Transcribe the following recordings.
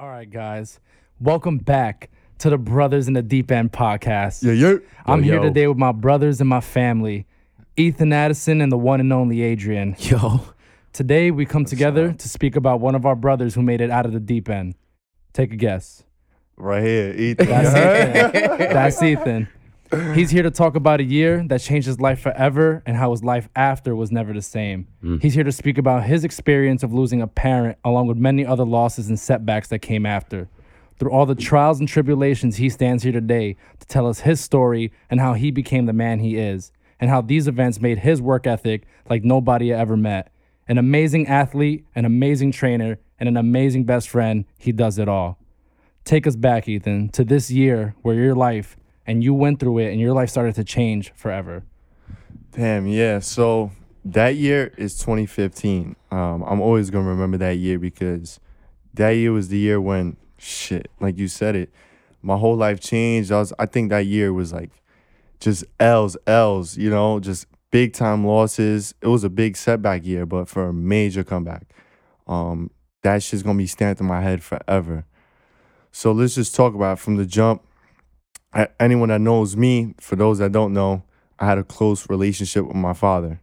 All right, guys. Welcome back to the Brothers in the Deep End podcast. Yeah, yeah. I'm here yo. today with my brothers and my family, Ethan Addison and the one and only Adrian. Yo. Today, we come together to speak about one of our brothers who made it out of the deep end. Take a guess. Right here, Ethan. That's Ethan. That's Ethan. He's here to talk about a year that changed his life forever and how his life after was never the same. Mm. He's here to speak about his experience of losing a parent, along with many other losses and setbacks that came after. Through all the trials and tribulations, he stands here today to tell us his story and how he became the man he is, and how these events made his work ethic like nobody ever met. An amazing athlete, an amazing trainer, and an amazing best friend, he does it all. Take us back, Ethan, to this year where your life and you went through it and your life started to change forever. Damn, yeah. So that year is 2015. Um, I'm always gonna remember that year because that year was the year when shit, like you said it, my whole life changed. I was, I think that year was like just L's, L's, you know, just big time losses. It was a big setback year, but for a major comeback. Um, that shit's gonna be stamped in my head forever. So let's just talk about from the jump. Anyone that knows me, for those that don't know, I had a close relationship with my father.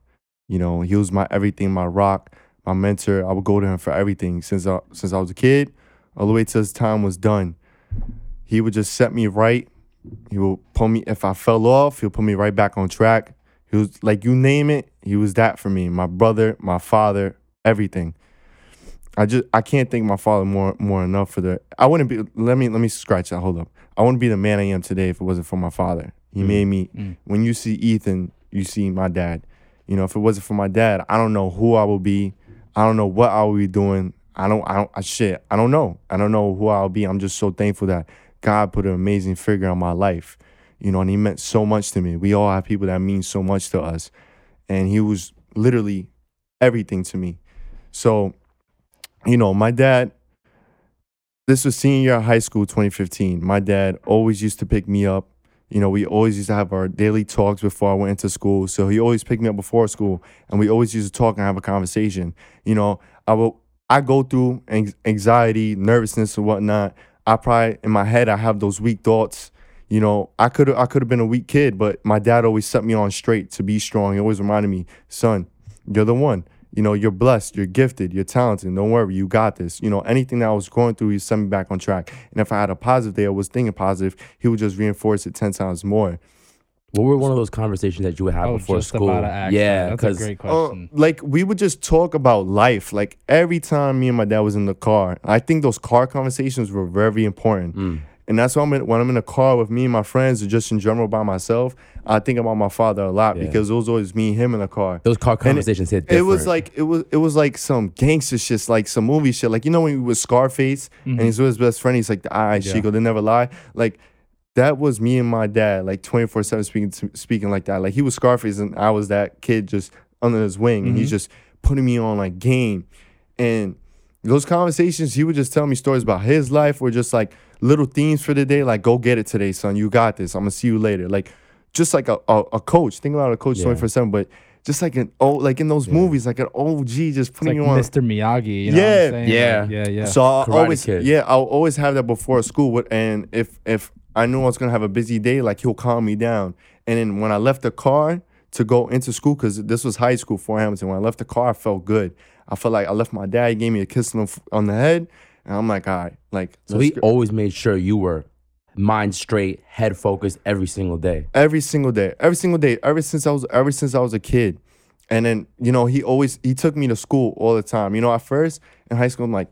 You know, he was my everything, my rock, my mentor. I would go to him for everything since I, since I was a kid, all the way till his time was done. He would just set me right. He would pull me if I fell off. He'll put me right back on track. He was like you name it. He was that for me. My brother, my father, everything. I just I can't thank my father more more enough for the. I wouldn't be. Let me let me scratch that. Hold up. I wouldn't be the man I am today if it wasn't for my father. He mm. made me. Mm. When you see Ethan, you see my dad. You know, if it wasn't for my dad, I don't know who I would be. I don't know what I would be doing. I don't. I don't. I, shit. I don't know. I don't know who I'll be. I'm just so thankful that God put an amazing figure on my life. You know, and he meant so much to me. We all have people that mean so much to us, and he was literally everything to me. So, you know, my dad. This was senior year of high school, 2015. My dad always used to pick me up. You know, we always used to have our daily talks before I went into school. So he always picked me up before school, and we always used to talk and have a conversation. You know, I will. I go through anxiety, nervousness, and whatnot. I probably in my head I have those weak thoughts. You know, I could I could have been a weak kid, but my dad always set me on straight to be strong. He always reminded me, son, you're the one. You know, you're blessed, you're gifted, you're talented. Don't worry, you got this. You know, anything that I was going through, he sent me back on track. And if I had a positive day, I was thinking positive, he would just reinforce it ten times more. What were one of those conversations that you would have I was before just school? about to ask yeah, that. That's a because great Uh, like we would just talk about life. Like every time me and my dad was in the car, I think those car conversations were very important. Mm. And that's why I'm in, when I'm in the car with me and my friends, or just in general by myself, I think about my father a lot Yeah. because it was always me and him in the car. those car And conversations hit It was like it was it was like some gangster shit, like some movie shit. Like you know when he was Scarface and mm-hmm. he's with his best friend, he's like the eye Yeah. Chico, they never lie. Like that was me and my dad, like 24 7 speaking speaking like that. Like he was Scarface and I was that kid just under his wing and he's mm-hmm. just putting me on like game. And those conversations, he would just tell me stories about his life or just like little themes for the day, like go get it today, son. You got this. I'm gonna see you later. Like just like a, a, a coach. Think about a coach Yeah. 24 7, but just like an oh like in those movies, like an OG just It's putting like you on. Mr. Miyagi. You know Yeah. what I'm? Yeah. Like, yeah, yeah. So I'll Karate always Kid. yeah, I'll always have that before school. With, and if if I knew I was gonna have a busy day, like he'll calm me down. And then when I left the car to go into school, because this was high school Fort Hamilton, when I left the car, I felt good. I felt like I left my dad. He gave me a kiss on the, on the head, and I'm like, all right, like so let's he go." always made sure you were mind straight, head focused every single day. every single day every single day ever since i was ever since i was a kid and then you know he always he took me to school all the time you know at first in high school i'm like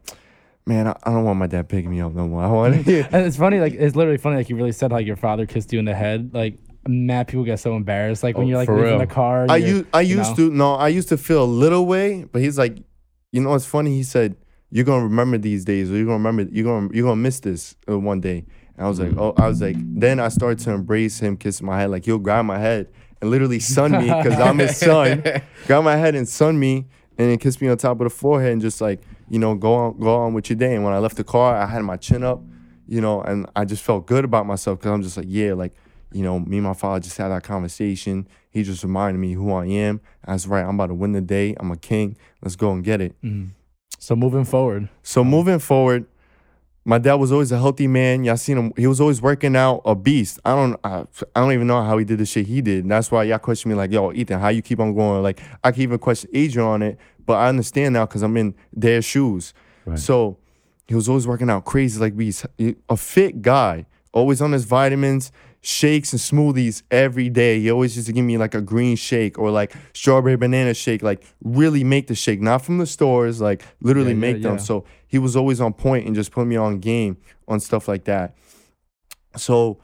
man i, I don't want my dad picking me up no more i want to and it's funny, like it's literally funny, like you really said, like your father kissed you in the head. Like mad people get so embarrassed, like when Oh, you're like for leaving real. the car. i you're- used i you used know? to no i used to feel a little way but he's like you know what's funny he said you're gonna remember these days or you're gonna remember you're gonna you're gonna miss this uh, one day and i was like oh i was like then i started to embrace him kiss my head like he'll grab my head and literally sun me because i'm his son grab my head and sun me and then kiss me on top of the forehead and just like you know go on go on with your day and when i left the car i had my chin up you know and i just felt good about myself because i'm just like yeah like you know me and my father just had that conversation he just reminded me who i am that's right i'm about to win the day i'm a king let's go and get it mm-hmm. So moving forward, so moving forward my dad was always a healthy man. Y'all seen him. He was always working out, a beast. I don't, I, I don't even know how he did the shit he did. And that's why y'all question me like, yo, Ethan, how you keep on going? Like, I can even question Adrian on it, but I understand now because I'm in their shoes. Right. So he was always working out crazy like beast. A fit guy, always on his vitamins, shakes and smoothies every day. He always used to give me like a green shake or like strawberry banana shake. Like really make the shake, not from the stores. Like literally Yeah, yeah, make them. yeah. So he was always on point and just put me on game on stuff like that. So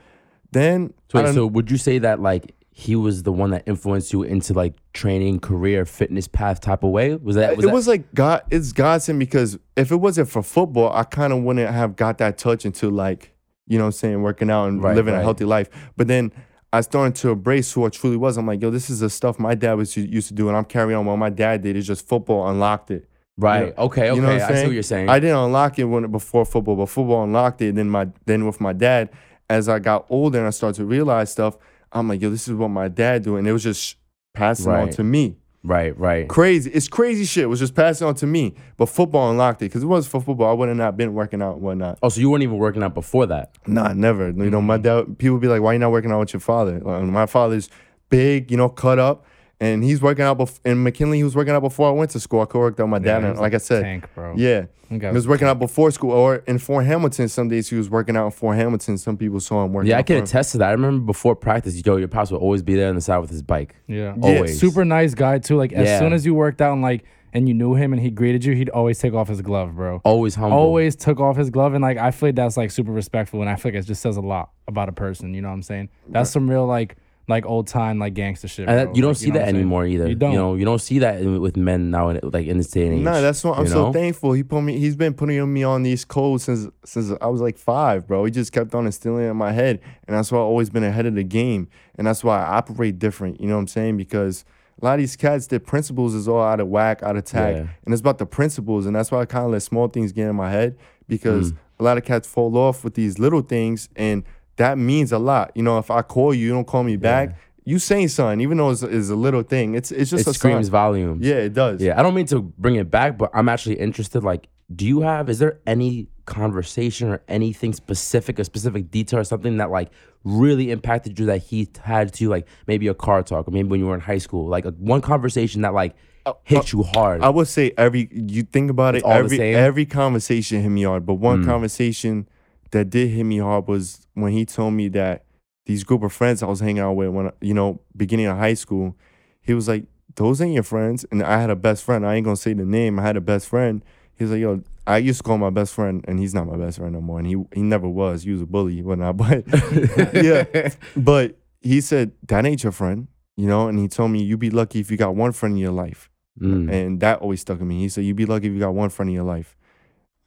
then, So, wait, so would you say that like he was the one that influenced you into like training, career, fitness path type of way? Was that was it that, was like God. It's godsend because if it wasn't for football, I kind of wouldn't have got that touch into like you know what I'm saying working out and Right, living a healthy life. But then I started to embrace who I truly was. I'm like, yo, this is the stuff my dad was used to do, and I'm carrying on what my dad did. It's just football unlocked it. right? Okay, okay. You know what I'm see what you're saying. I didn't unlock it when before football, but football unlocked it. Then my then with my dad, as I got older and I started to realize stuff, I'm like, yo, this is what my dad do, and it was just passing on to me. Right, right. Crazy. It's crazy shit. It was just passing on to me. But football unlocked it. Because it was for football, I would have not been working out and whatnot. Oh, so you weren't even working out before that? Nah, never. You know, my mm. dad, people be like, why you not working out with your father? Like, my father's big, you know, cut up. And he's working out. Bef- in McKinley, he was working out before I went to school. I co worked out with my dad. Yeah, and like I said, tank, bro. yeah. Okay. He was working out before school or in Fort Hamilton. Some days he was working out in Fort Hamilton. Some people saw him working Yeah, I can for him. attest to that. I remember before practice, yo, your pops would always be there on the side with his bike. Yeah. Yeah, Always. Super nice guy too. Like as Yeah. soon as you worked out and like and you knew him and he greeted you, he'd always take off his glove, bro. Always humble. Always took off his glove and like I feel like that's like super respectful and I feel like it just says a lot about a person. You know what I'm saying? That's some real like like old time like gangster shit. And that, bro. you don't Like, see know that anymore either. You don't. You know, you don't see that in, with men now, in, like in this day and age. Nah, that's what I'm you so know? thankful. He put me. He's been putting me on these codes since since I was like five, bro. He just kept on instilling it in my head, and that's why I've always been ahead of the game, and that's why I operate different. You know what I'm saying? Because a lot of these cats, their principles is all out of whack, out of tag, Yeah. and it's about the principles, and that's why I kind of let small things get in my head because Mm. a lot of cats fall off with these little things, and that means a lot. You know, if I call you, you don't call me back. You saying something, even though it's, it's a little thing, it's it's just It a screams sign. volume. Yeah, it does. Yeah, I don't mean to bring it back, but I'm actually interested. Like, do you have? Is there any conversation or anything specific, a specific detail or something that like really impacted you that he had to like maybe a car talk or maybe when you were in high school, like a, one conversation that like hit you hard. I would say every you think about it, all the every every conversation hit me hard. But one Mm. conversation that did hit me hard was when he told me that these group of friends I was hanging out with when you know beginning of high school, he was like, "Those ain't your friends." And I had a best friend. I ain't gonna say the name. I had a best friend. He was like, "Yo." I used to call him my best friend, and he's not my best friend no more. And he he never was. He was a bully, whatnot. But yeah, but he said that ain't your friend, you know. And he told me you be lucky if you got one friend in your life. Mm. And that always stuck with me. He said, "You be lucky if you got one friend in your life."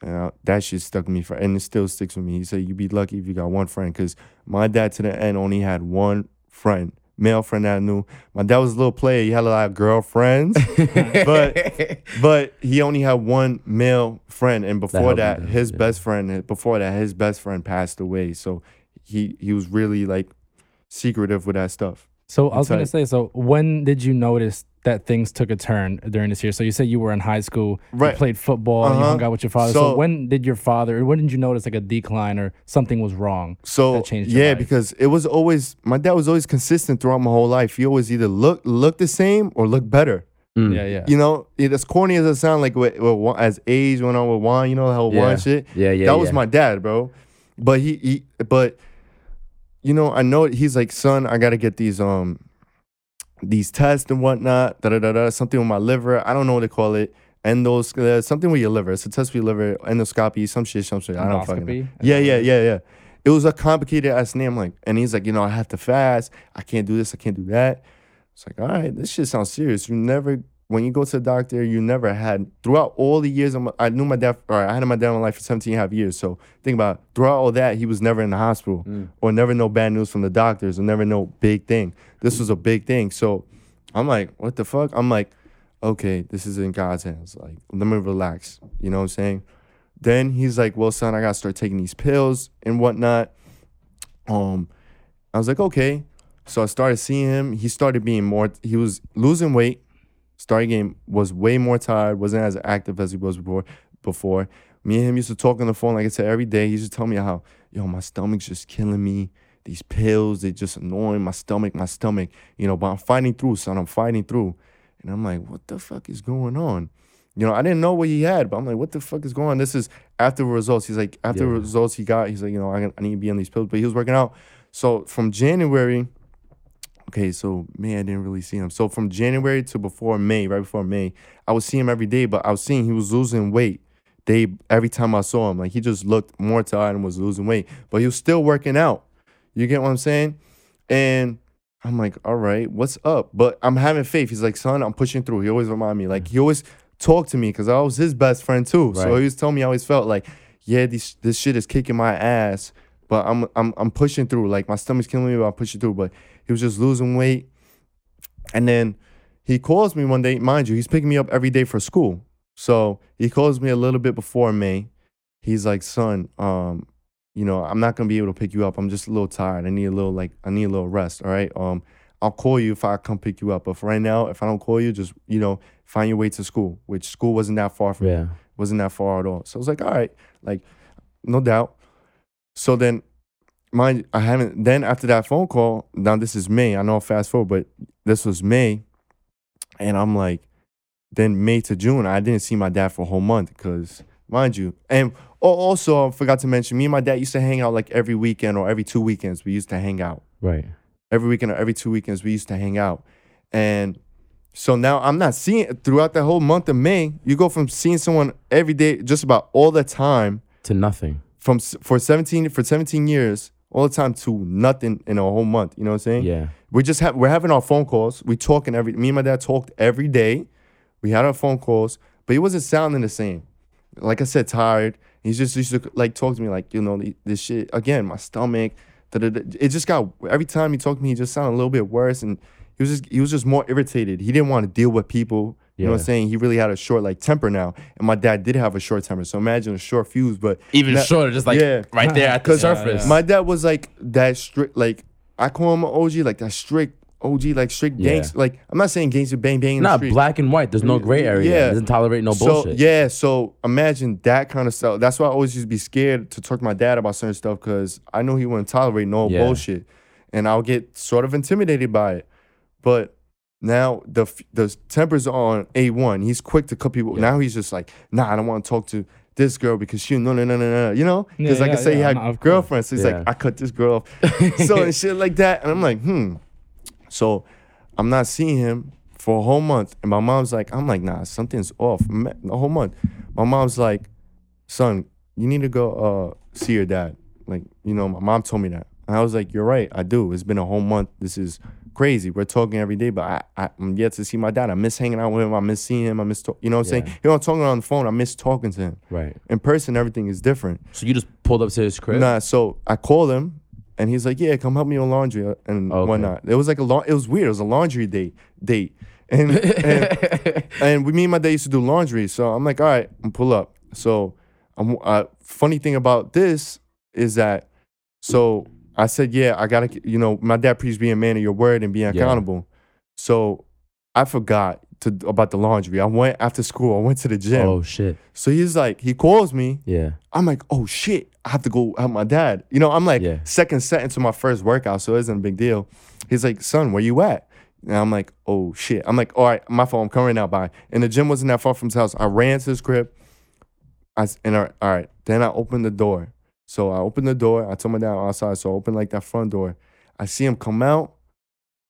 And I- that shit stuck with me for, and it still sticks with me. He said, "You be lucky if you got one friend," because my dad to the end only had one friend, male friend that I knew. My dad was a little player. He had a lot of girlfriends, but but he only had one male friend. And before helped that, his yeah. best friend, before that, his best friend passed away. So he he was really like secretive with that stuff. So I was gonna say, so when did you notice that things took a turn during this year? So you said you were in high school, Right. you played football, and you Uh-huh. hung out with your father. So, So- when did your father, when did you notice like a decline or something was wrong? So that changed your yeah, life? because it was always my dad was always consistent throughout my whole life. He always either look look the same or look better. Mm. Yeah, yeah. You know, it, as corny as it sound, like with, with, Juan- as age went on with Juan, you know how Yeah. Juan shit. Yeah, yeah, That was my dad, bro. But he, he, but you know, I know he's like, son, I gotta get these um these tests and whatnot. Da da da da. Something with my liver. I don't know what they call it. Endos, uh, something with your liver. It's a test with your liver. Endoscopy. Some shit. Some shit. I don't fucking know. Yeah, yeah, yeah, yeah. It was a complicated ass name, like, and he's like, you know, I have to fast. I can't do this. I can't do that. It's like, all right, this shit sounds serious. You never, when you go to the doctor, you never had throughout all the years. my- I knew my dad, or I had my dad in my life for 17 and a half years. So think about it. throughout all that, he was never in the hospital, or never no bad news from the doctors, or never no big thing. This was a big thing. So I'm like, what the fuck? I'm like, okay, this is in God's hands. Like, let me relax. You know what I'm saying? Then he's like, well, son, I gotta start taking these pills and whatnot. Um, I was like, okay. So I started seeing him. He started being more. He was losing weight. Started game was way more tired. wasn't as active as he was before. Before Me and him used to talk on the phone, like I said, every day. He used to tell me how, yo, my stomach's just killing me. These pills, they just annoying my stomach, my stomach. You know, but I'm fighting through, son. I'm fighting through. And I'm like, what the fuck is going on? You know, I didn't know what he had, but I'm like, what the fuck is going on? This is after the results. He's like, after Yeah. results he got, he's like, you know, I, I need to be on these pills. But he was working out. So from January, okay, so May, I didn't really see him. So from January to before May, right before May, I would see him every day, but I was seeing he was losing weight. They every time I saw him, like he just looked more tired and was losing weight, but he was still working out. You get what I'm saying? And I'm like, all right, what's up? But I'm having faith. He's like, son, I'm pushing through. He always remind me, like he always talked to me because I was his best friend too. So he was telling me I always felt like, yeah, this this shit is kicking my ass, but I'm I'm I'm pushing through. Like my stomach's killing me, but I'm pushing through. But he was just losing weight. And then he calls me one day, mind you, he's picking me up every day for school. So he calls me a little bit before May. He's like, son, um, you know, I'm not gonna be able to pick you up. I'm just a little tired. I need a little like I need a little rest. All right. Um, I'll call you if I come pick you up. But for right now, if I don't call you, just you know, find your way to school. Which school wasn't that far from me Yeah. wasn't that far at all. So I was like, all right, like, no doubt. So then, mind I haven't. Then after that phone call, now this is May. I know fast forward, but this was May, and I'm like, then May to June, I didn't see my dad for a whole month because, mind you, and also I forgot to mention, me and my dad used to hang out like every weekend or every two weekends. We used to hang out Right. every weekend or every two weekends we used to hang out and so now i'm not seeing throughout that whole month of may you go from seeing someone every day just about all the time To nothing. from for 17 for 17 years all the time to nothing in a whole month you know what i'm saying? Yeah. we just have we're having our phone calls we talking every me and my dad talked every day. We had our phone calls but he wasn't sounding the same. Like i said tired. He's just used to like talk to me like you know this shit again my stomach da-da-da. it just got every time he talked to me he just sounded a little bit worse and he was just he was just more irritated. He didn't want to deal with people you know what i'm saying he really had a short like temper now and my dad did have a short temper so imagine a short fuse but Even that- shorter, just like yeah. right there at the surface. my dad was like that strict, like I call him an OG, like that strict OG, like strict Yeah. gangster. Like I'm not saying gangster bang bang. in Not black and white. There's no gray area. Yeah. It doesn't tolerate no so bullshit. yeah, so imagine that kind of stuff. That's why I always used to be scared to talk to my dad about certain stuff because I knew he wouldn't tolerate no Yeah. bullshit, and I'll get sort of intimidated by it. But now the the tempers are on a one. He's quick to cut people. Now he's just like, nah, I don't want to talk to this girl because she no no no no no. You know, because Yeah, like I yeah, say, he had no, girlfriends. So he's Yeah. like, I cut this girl off. so and shit like that, and I'm like, hmm. So I'm not seeing him for a whole month. And my mom's like, I'm like, nah, something's off. A whole month. My mom's like, son, you need to go uh, see your dad. Like, you know, my mom told me that. And I was like, you're right, I do. It's been a whole month. This is crazy. We're talking every day, but I, I, I'm yet to see my dad. I miss hanging out with him. I miss seeing him. I miss, talk- you know what I'm Yeah. saying? You know, I'm talking on the phone. I miss talking to him. Right. In person, everything is different. So you just pulled up to his crib. Nah, so I called him and he's like, "Yeah, come help me on laundry uh, and Okay. whatnot." It was like a long. It was weird. It was a laundry date date, and and, and we me and my dad used to do laundry. So I'm like, "All right, I'm pull up." So, I'm uh, funny thing about this is that, so I said, "Yeah, I gotta," you know, my dad preached being a man of your word and being Yeah. accountable. So I forgot to about the laundry. I went after school. I went to the gym. Oh shit. So he's like, he calls me. Yeah. I'm like, oh shit, I have to go help my dad. You know, I'm like Yeah. second set into my first workout, so it isn't a big deal. He's like, son, where you at? And I'm like, oh shit. I'm like, all right, my phone, I'm coming right now. Bye. And the gym wasn't that far from his house. I ran to his crib. I and right, all right. Then I opened the door. So I opened the door. I told my dad outside. So I opened like that front door. I see him come out,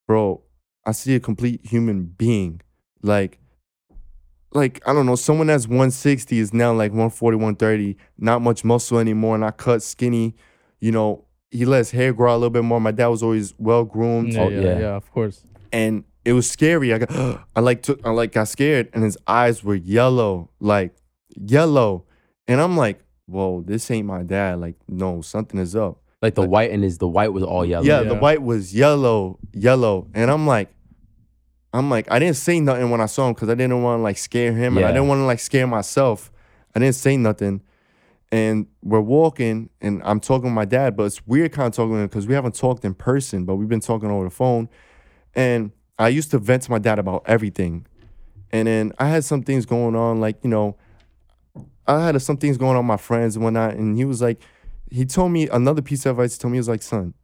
bro. I see a complete human being, like like I don't know, someone that's 160 is now like 140, 130, not much muscle anymore, not cut, skinny. You know, he let his hair grow out a little bit more. My dad was always well groomed, Yeah, Oh, yeah, yeah. yeah, of course. and it was scary. I got, I like took, I like got scared, and his eyes were yellow, like yellow, and I'm like, whoa, this ain't my dad. Like, no, something is up. Like the white and his the white was all yellow. Yeah, the white was yellow, yellow, and I'm like, I'm like, I didn't say nothing when I saw him because I didn't want to like scare him, and I didn't want to like scare myself. I didn't say nothing, and we're walking, and I'm talking to my dad, but it's weird kind of talking to him because we haven't talked in person, but we've been talking over the phone, and I used to vent to my dad about everything, and then I had some things going on, like you know, I had some things going on with my friends and whatnot, and he was like, he told me another piece of advice. He told me he was like, son,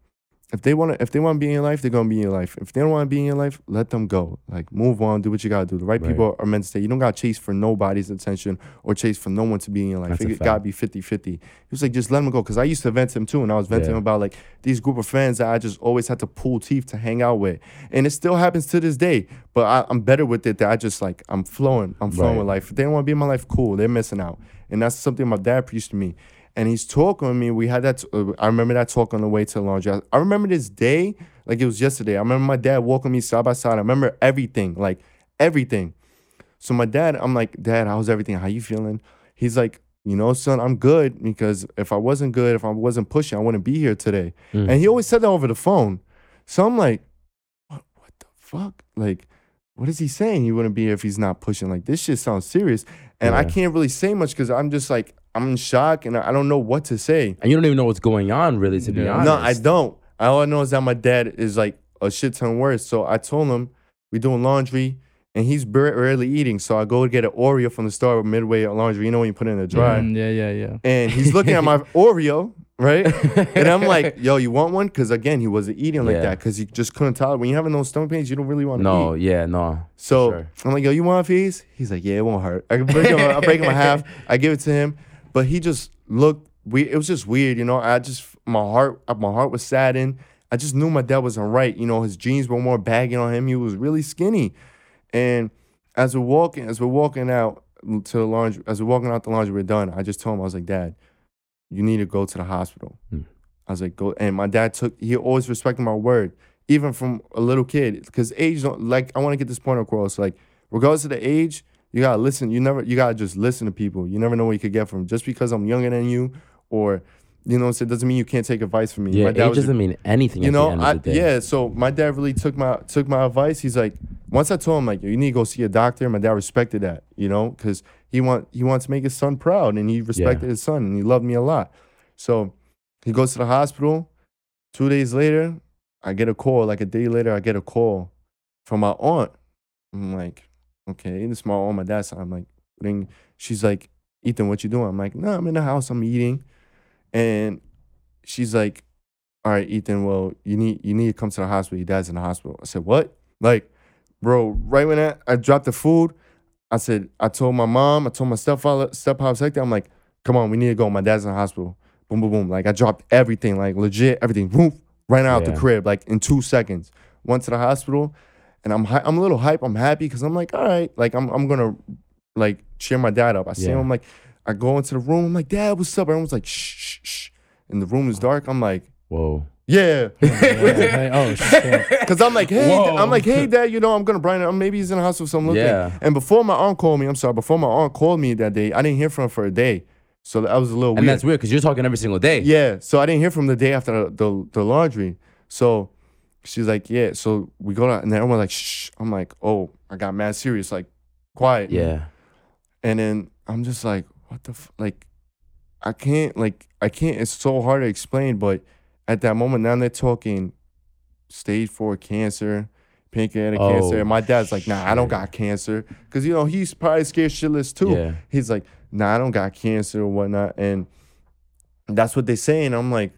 if they want to, if they want to be in your life, they're gonna be in your life. If they don't want to be in your life, let them go. Like move on, do what you gotta do. The right, Right. people are meant to stay. You don't gotta chase for nobody's attention or chase for no one to be in your life. That's it gotta be 50-50. He was like, just let them go. Cause I used to vent to him too, and I was venting Yeah. about like these group of friends that I just always had to pull teeth to hang out with, and it still happens to this day. But I, I'm better with it. That I just like I'm flowing. I'm flowing Right. with life. If they don't want to be in my life, cool. They're missing out, and that's something my dad preached to me and he's talking with me. We had that. Uh, I remember that talk on the way to the laundry. I, I remember this day like it was yesterday. I remember my dad walking me side by side. I remember everything, like everything. So my dad, I'm like, Dad, how's everything? How you feeling? He's like, you know, son, I'm good because if I wasn't good, if I wasn't pushing, I wouldn't be here today. Mm. And he always said that over the phone. So I'm like, what? What the fuck? Like, what is he saying? He wouldn't be here if he's not pushing. Like this shit sounds serious, and I can't really say much because I'm just like I'm in shock and I don't know what to say. And you don't even know what's going on, really, to be Yeah. honest. No, I don't. All I know is that my dad is like a shit ton worse. So I told him we doing laundry and he's barely eating. So I go to get an Oreo from the store midway laundry. You know when you put it in the dryer. Mm, yeah, yeah, yeah. And he's looking at my Oreo, right? And I'm like, yo, you want one? Because again, he wasn't eating like Yeah. that because he just couldn't tolerate. When you're having those stomach pains, you don't really want to eat. No, eat. yeah, no. So sure. I'm like, yo, you want a piece? He's like, yeah, it won't hurt. I break him, I break him in half. I give it to him, but he just looked. We it was just weird, you know. I just my heart my heart was saddened. I just knew my dad wasn't right. You know, his jeans were more baggy on him. He was really skinny, and as we're walking, as we're walking out to the laundry, as we're walking out the laundry, we're done. I just told him, I was like, Dad, you need to go to the hospital. Hmm. I was like, go. And my dad took. He always respected my word, even from a little kid, because age. Don't, like I want to get this point across. Like regardless of the age, you gotta listen. You never. You gotta just listen to people. You never know what you could get from. Just because I'm younger than you, or you know, so it doesn't mean you can't take advice from me. Yeah, my dad age doesn't mean anything you at know, I, of the day. yeah. So my dad really took my took my advice. He's like, once I told him like, you need to go see a doctor. My dad respected that, you know, because he want he wants to make his son proud, and he respected his son, and he loved me a lot. So he goes to the hospital. Two days later, I get a call. Like a day later, I get a call from my aunt. I'm like, okay, in the small aunt, my dad's side. I'm like, ring. She's like, Ethan, what you doing? I'm like, no, I'm in the house. I'm eating, and she's like, all right, Ethan, well, you need you need to come to the hospital. Your dad's in the hospital. I said, what? Like, bro, right when I, I dropped the food, I said, I told my mom, I told my stepfather, stepfather, like. I'm like, come on, we need to go. My dad's in the hospital. Boom, boom, boom. Like I dropped everything, like legit everything. Boom, ran out the crib like in two seconds. Went to the hospital, and I'm hy- I'm a little hype. I'm happy because I'm like, all right, like I'm I'm gonna like cheer my dad up. I see him. I'm like, I go into the room. I'm like, Dad, what's up? Everyone's like, shh, shh, shh. And the room is dark. I'm like, Whoa. yeah. Oh shit. Cause I'm like, hey, Whoa. I'm like, hey, dad, you know, I'm gonna Brian. Maybe he's in the hospital, so I'm looking. Yeah. And before my aunt called me, I'm sorry, before my aunt called me that day, I didn't hear from her for a day. So that was a little And weird. that's weird because you're talking every single day. Yeah. So I didn't hear from the day after the, the, the laundry. So she's like, yeah. So we go out, and then everyone's like, shh. I'm like, oh, I got mad serious, like, quiet. Yeah. And then I'm just like, what the f-? like, I can't like I can't. It's so hard to explain, but at that moment now they're talking stage four cancer, pancreatic Oh, cancer, and oh, my dad's like, nah, I don't got cancer, because you know he's probably scared shitless too. Yeah. He's like, nah, I don't got cancer or whatnot, and that's what they say, and I'm like,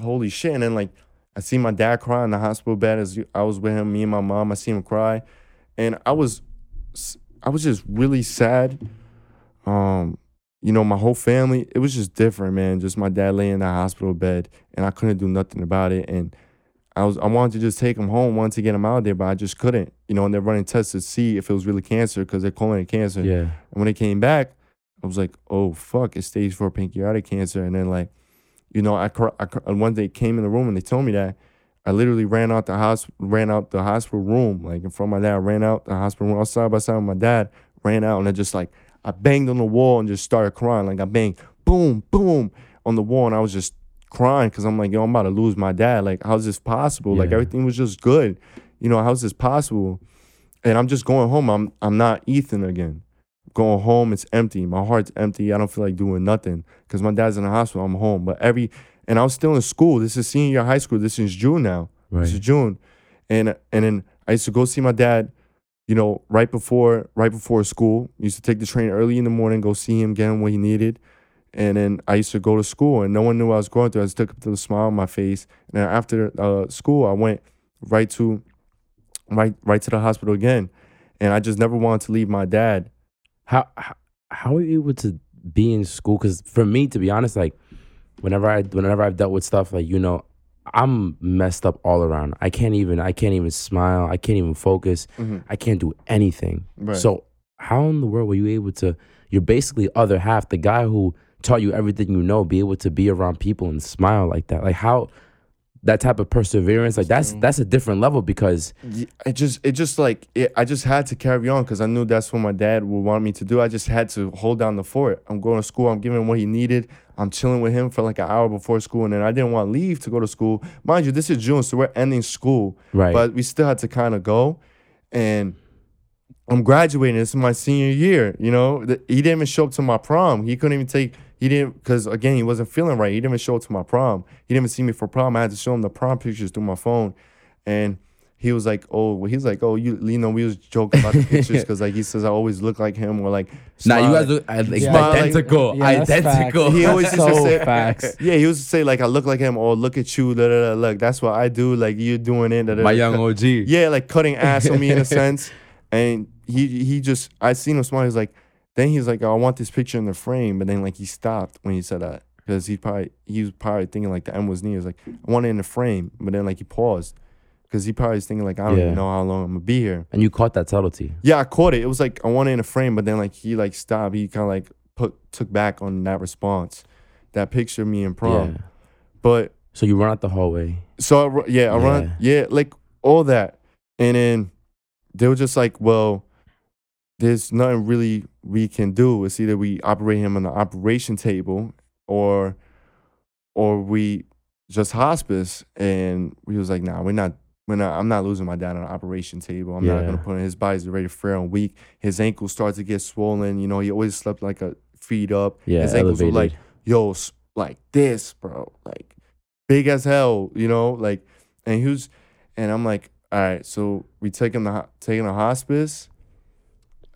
holy shit, and then like I see my dad cry in the hospital bed as I was with him, me and my mom. I see him cry, and I was, I was just really sad. Um, you know, my whole family, it was just different, man. Just my dad laying in the hospital bed, and I couldn't do nothing about it. And I was, I wanted to just take him home, wanted to get him out of there, but I just couldn't. You know, and they're running tests to see if it was really cancer because they're calling it cancer. Yeah. And when it came back, I was like, oh fuck, it's stage four pancreatic cancer. And then like, you know, I, I one day came in the room and they told me that. I literally ran out the hospital, ran out the hospital room, like in front of my dad. I ran out the hospital room, I was side by side with my dad. Ran out and I just like I banged on the wall and just started crying. Like I banged, boom, boom, on the wall, and I was just crying because I'm like, yo, I'm about to lose my dad. Like, how's this possible? Like everything was just good, you know. How's this possible? And I'm just going home. I'm I'm not Ethan again. Going home, it's empty. My heart's empty. I don't feel like doing nothing because my dad's in the hospital. I'm home, but every and I was still in school. This is senior year high school. This is June now. This is June, and and then I used to go see my dad you know, right before right before school, used to take the train early in the morning, go see him, get him what he needed. And then I used to go to school, and no one knew I was going through. I just took up the smile on my face. And then after uh, school, I went right to right right to the hospital again, and I just never wanted to leave my dad. How how, how are you able to be in school? Because for me, to be honest, like whenever I whenever I've dealt with stuff like you know, I'm messed up all around. I can't even I can't even smile. I can't even focus. Mm-hmm. I can't do anything. Right. So how in the world were you able to? You're basically other half, the guy who taught you everything you know, be able to be around people and smile like that. Like how that type of perseverance, like that's that's a different level because it just it just like it, I just had to carry on because I knew that's what my dad would want me to do. I just had to hold down the fort. I'm going to school. I'm giving him what he needed. I'm chilling with him for like an hour before school, and then I didn't want to leave to go to school. Mind you, this is June, so we're ending school, Right. But we still had to kind of go, and I'm graduating. This is my senior year. You know, he didn't even show up to my prom. He couldn't even take. He didn't because again he wasn't feeling right. He didn't even show up to my prom. He didn't even see me for prom. I had to show him the prom pictures through my phone, and he was like, "Oh, well, he's like, oh, you, you know, we was joking about the pictures because like he says I always look like him or like." now you guys look like, like- identical, Yeah, that's identical. facts. he always used to say facts. Yeah, he used to say like I look like him or look at you. Da, da, da, look, that's what I do. Like you doing it. Da, da, My young OG. Yeah, like cutting ass on me in a sense. And he he just I seen him smile. He's like, then he's like, oh, I want this picture in the frame. But then like he stopped when he said that because he probably he was probably thinking like the M was near. He was like, I want it in the frame. But then like he paused because he probably was thinking like I don't Yeah. even know how long I'm gonna be here. And you caught that subtlety. Yeah, I caught it. It was like I want it in a frame, but then like he like stopped. He kind of like put took back on that response, that picture of me in prom. Yeah. But So you run out the hallway. so I, ru- yeah, I run yeah, like all that, and then they were just like, well, there's nothing really we can do. is either we operate him on the operation table, or or we just hospice. And we was like, nah, we're not. We're not, I'm not losing my dad on the operation table. I'm not gonna put in his body's already frail and weak. His ankles start to get swollen. You know, he always slept like a feet up. Yeah, his ankles were like elevated. yo, like this, bro, like big as hell, you know, like, and he was, and I'm like, all right, so we take him to take him to hospice.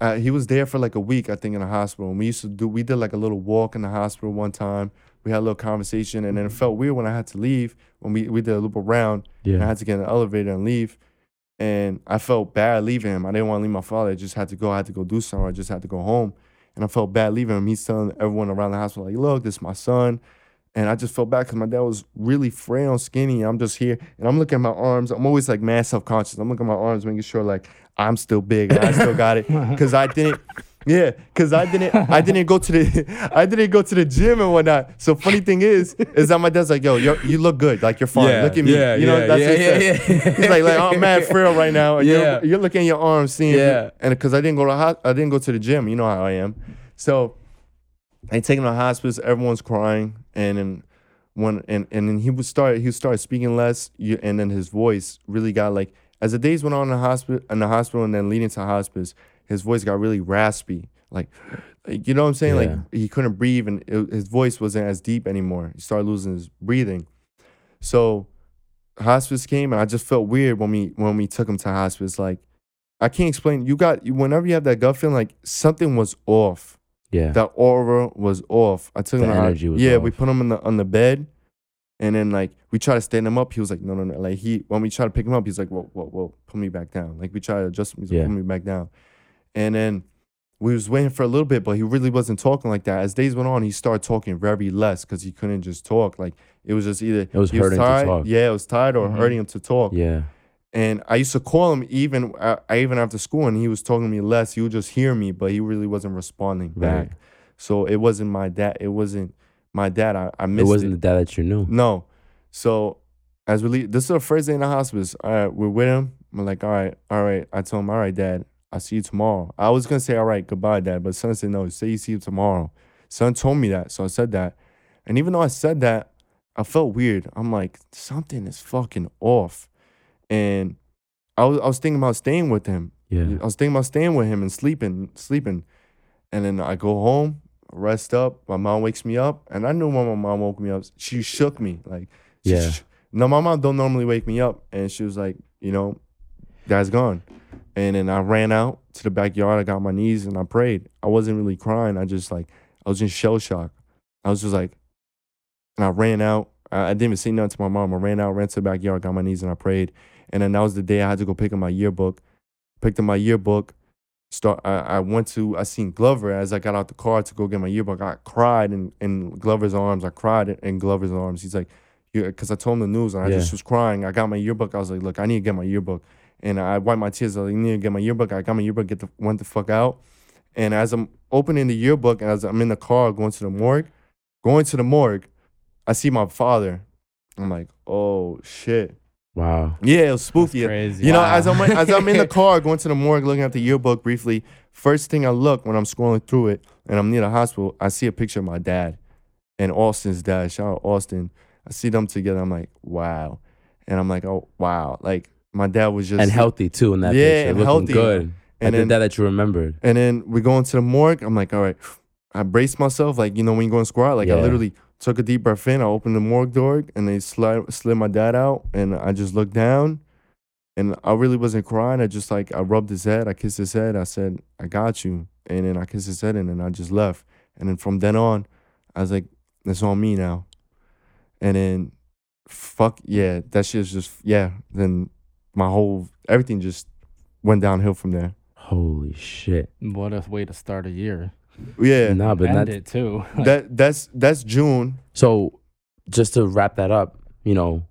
Uh, he was there for like a week, I think, in the hospital. And we used to do, we did like a little walk in the hospital one time. We had a little conversation, and then it felt weird when I had to leave. When we we did a loop around, and I had to get in the elevator and leave. And I felt bad leaving him. I didn't want to leave my father. I just had to go. I had to go do something. I just had to go home. And I felt bad leaving him. He's telling everyone around the hospital, like, look, this is my son. And I just felt bad because my dad was really frail and skinny. I'm just here and I'm looking at my arms. I'm always like mad self conscious. I'm looking at my arms, making sure like I'm still big and I still got it. Cause I didn't, yeah, cause I didn't, I didn't go to the, I didn't go to the gym and whatnot. So funny thing is, is that my dad's like, yo, you look good. Like you're fine. Yeah, look at me. yeah, you know, yeah, that's yeah, what he yeah, said. yeah. He's like, like, I'm mad frail right now. And Yeah. you're, you're looking at your arms, seeing, Yeah. and because I didn't go to, I didn't go to the gym. You know how I am. So they take him to hospice. Everyone's crying, and then when and and then he would start he would start speaking less, you, and then his voice really got like as the days went on in the hospital in the hospital, and then leading to hospice, his voice got really raspy, like. like, You know what I'm saying? Yeah. Like he couldn't breathe, and it, his voice wasn't as deep anymore. He started losing his breathing. So, hospice came, and I just felt weird when we when we took him to hospice. Like, I can't explain. You got whenever you have that gut feeling, like something was off Yeah. that aura was off. I took The him energy was yeah, we off. put him in the on the bed, and then like we tried to stand him up. He was like, no, no, no. Like he when we tried to pick him up, he's like, whoa, whoa, whoa, put me back down. Like we tried to adjust him, he's like, Yeah. put me back down, and then we was waiting for a little bit, but he really wasn't talking like that. As days went on, he started talking very less because he couldn't just talk. Like it was just either It was he hurting to tired, talk. yeah, it was tired or Mhm. hurting him to talk. yeah. And I used to call him even uh, I even after school, and he was talking to me less. He would just hear me, but he really wasn't responding back. Right. So it wasn't my dad. It wasn't my dad. I, I missed. It wasn't it. the dad that you knew. No. So as we leave, this is the first day in the hospice. All right, we're with him. I'm like, all right, all right. I told him, all right, dad, I'll see you tomorrow. I was gonna say, all right, goodbye, dad, but son said no. Say you see you tomorrow. Son told me that, so I said that. And even though I said that, I felt weird. I'm like, something is fucking off. And I was I was thinking about staying with him. Yeah. I was thinking about staying with him and sleeping, sleeping. And then I go home, rest up. My mom wakes me up, and I knew when my mom woke me up, she shook me. Like, Yeah. sh- no, my mom don't normally wake me up, and she was like, you know, dad's gone. And then I ran out to the backyard. I got my knees and I prayed. I wasn't really crying. I just like I was in shell shock. I was just like, and I ran out. I, I didn't even say nothing to my mom. I ran out, ran to the backyard, got on my knees, and I prayed. And then that was the day I had to go pick up my yearbook. Picked up my yearbook. Start. I, I went to. I seen Glover as I got out the car to go get my yearbook. I cried in, in Glover's arms. I cried in, Glover's arms. He's like, because I told him the news and I Yeah. just was crying. I got my yearbook. I was like, look, I need to get my yearbook. And I wiped my tears. I was like, need to get my yearbook. I got my yearbook. Get the went the fuck out. And as I'm opening the yearbook, as I'm in the car going to the morgue, going to the morgue, I see my father. I'm like, oh shit. Wow. Yeah, it was spooky. crazy. You know, Wow. as I'm as I'm in the car going to the morgue, looking at the yearbook briefly. First thing I look when I'm scrolling through it, and I'm near the hospital, I see a picture of my dad and Austin's dad. Shout out Austin. I see them together. I'm like, wow, and I'm like, oh wow, like my dad was just And healthy too in that Yeah, picture. and Looking healthy. good. And And then- that that you remembered. And then we go into the morgue. I'm like, all right. I brace myself, like you know when you go in squat, like I literally took a deep breath in. I opened the morgue door, and they slid slid my dad out, and I just looked down, and I really wasn't crying. I just like I rubbed his head, I kissed his head. I said, I got you, and then I kissed his head, and then I just left. And then from then on, I was like, it's on me now. And then, fuck yeah, that shit's just yeah. Then my whole everything just went downhill from there. Holy shit. What a way to start a year. Yeah, Nah, but End it too. Like, that that's that's June. so just to wrap that up, you know,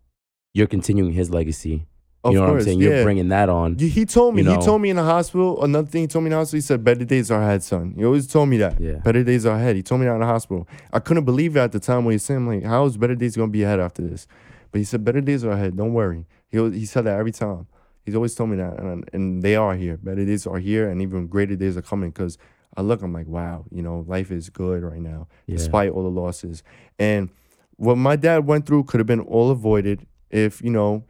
you're continuing his legacy. Of you know course, what I'm saying? yeah. You're bringing that on. He- he told me. you he told me in the hospital. Another thing he told me in the hospital. He said, "Better days are ahead, son." He always told me that. Yeah. Better days are ahead. He told me that in the hospital. I couldn't believe it at the time when he said, I'm like, "How is better days gonna be ahead after this?" But he said, "Better days are ahead. Don't worry." He he said that every time. He's always told me that, and and they are here. Better days are here, and even greater days are coming. Because I look, I'm like, wow, you know, life is good right now, Yeah. despite all the losses. And what my dad went through could have been all avoided if you know,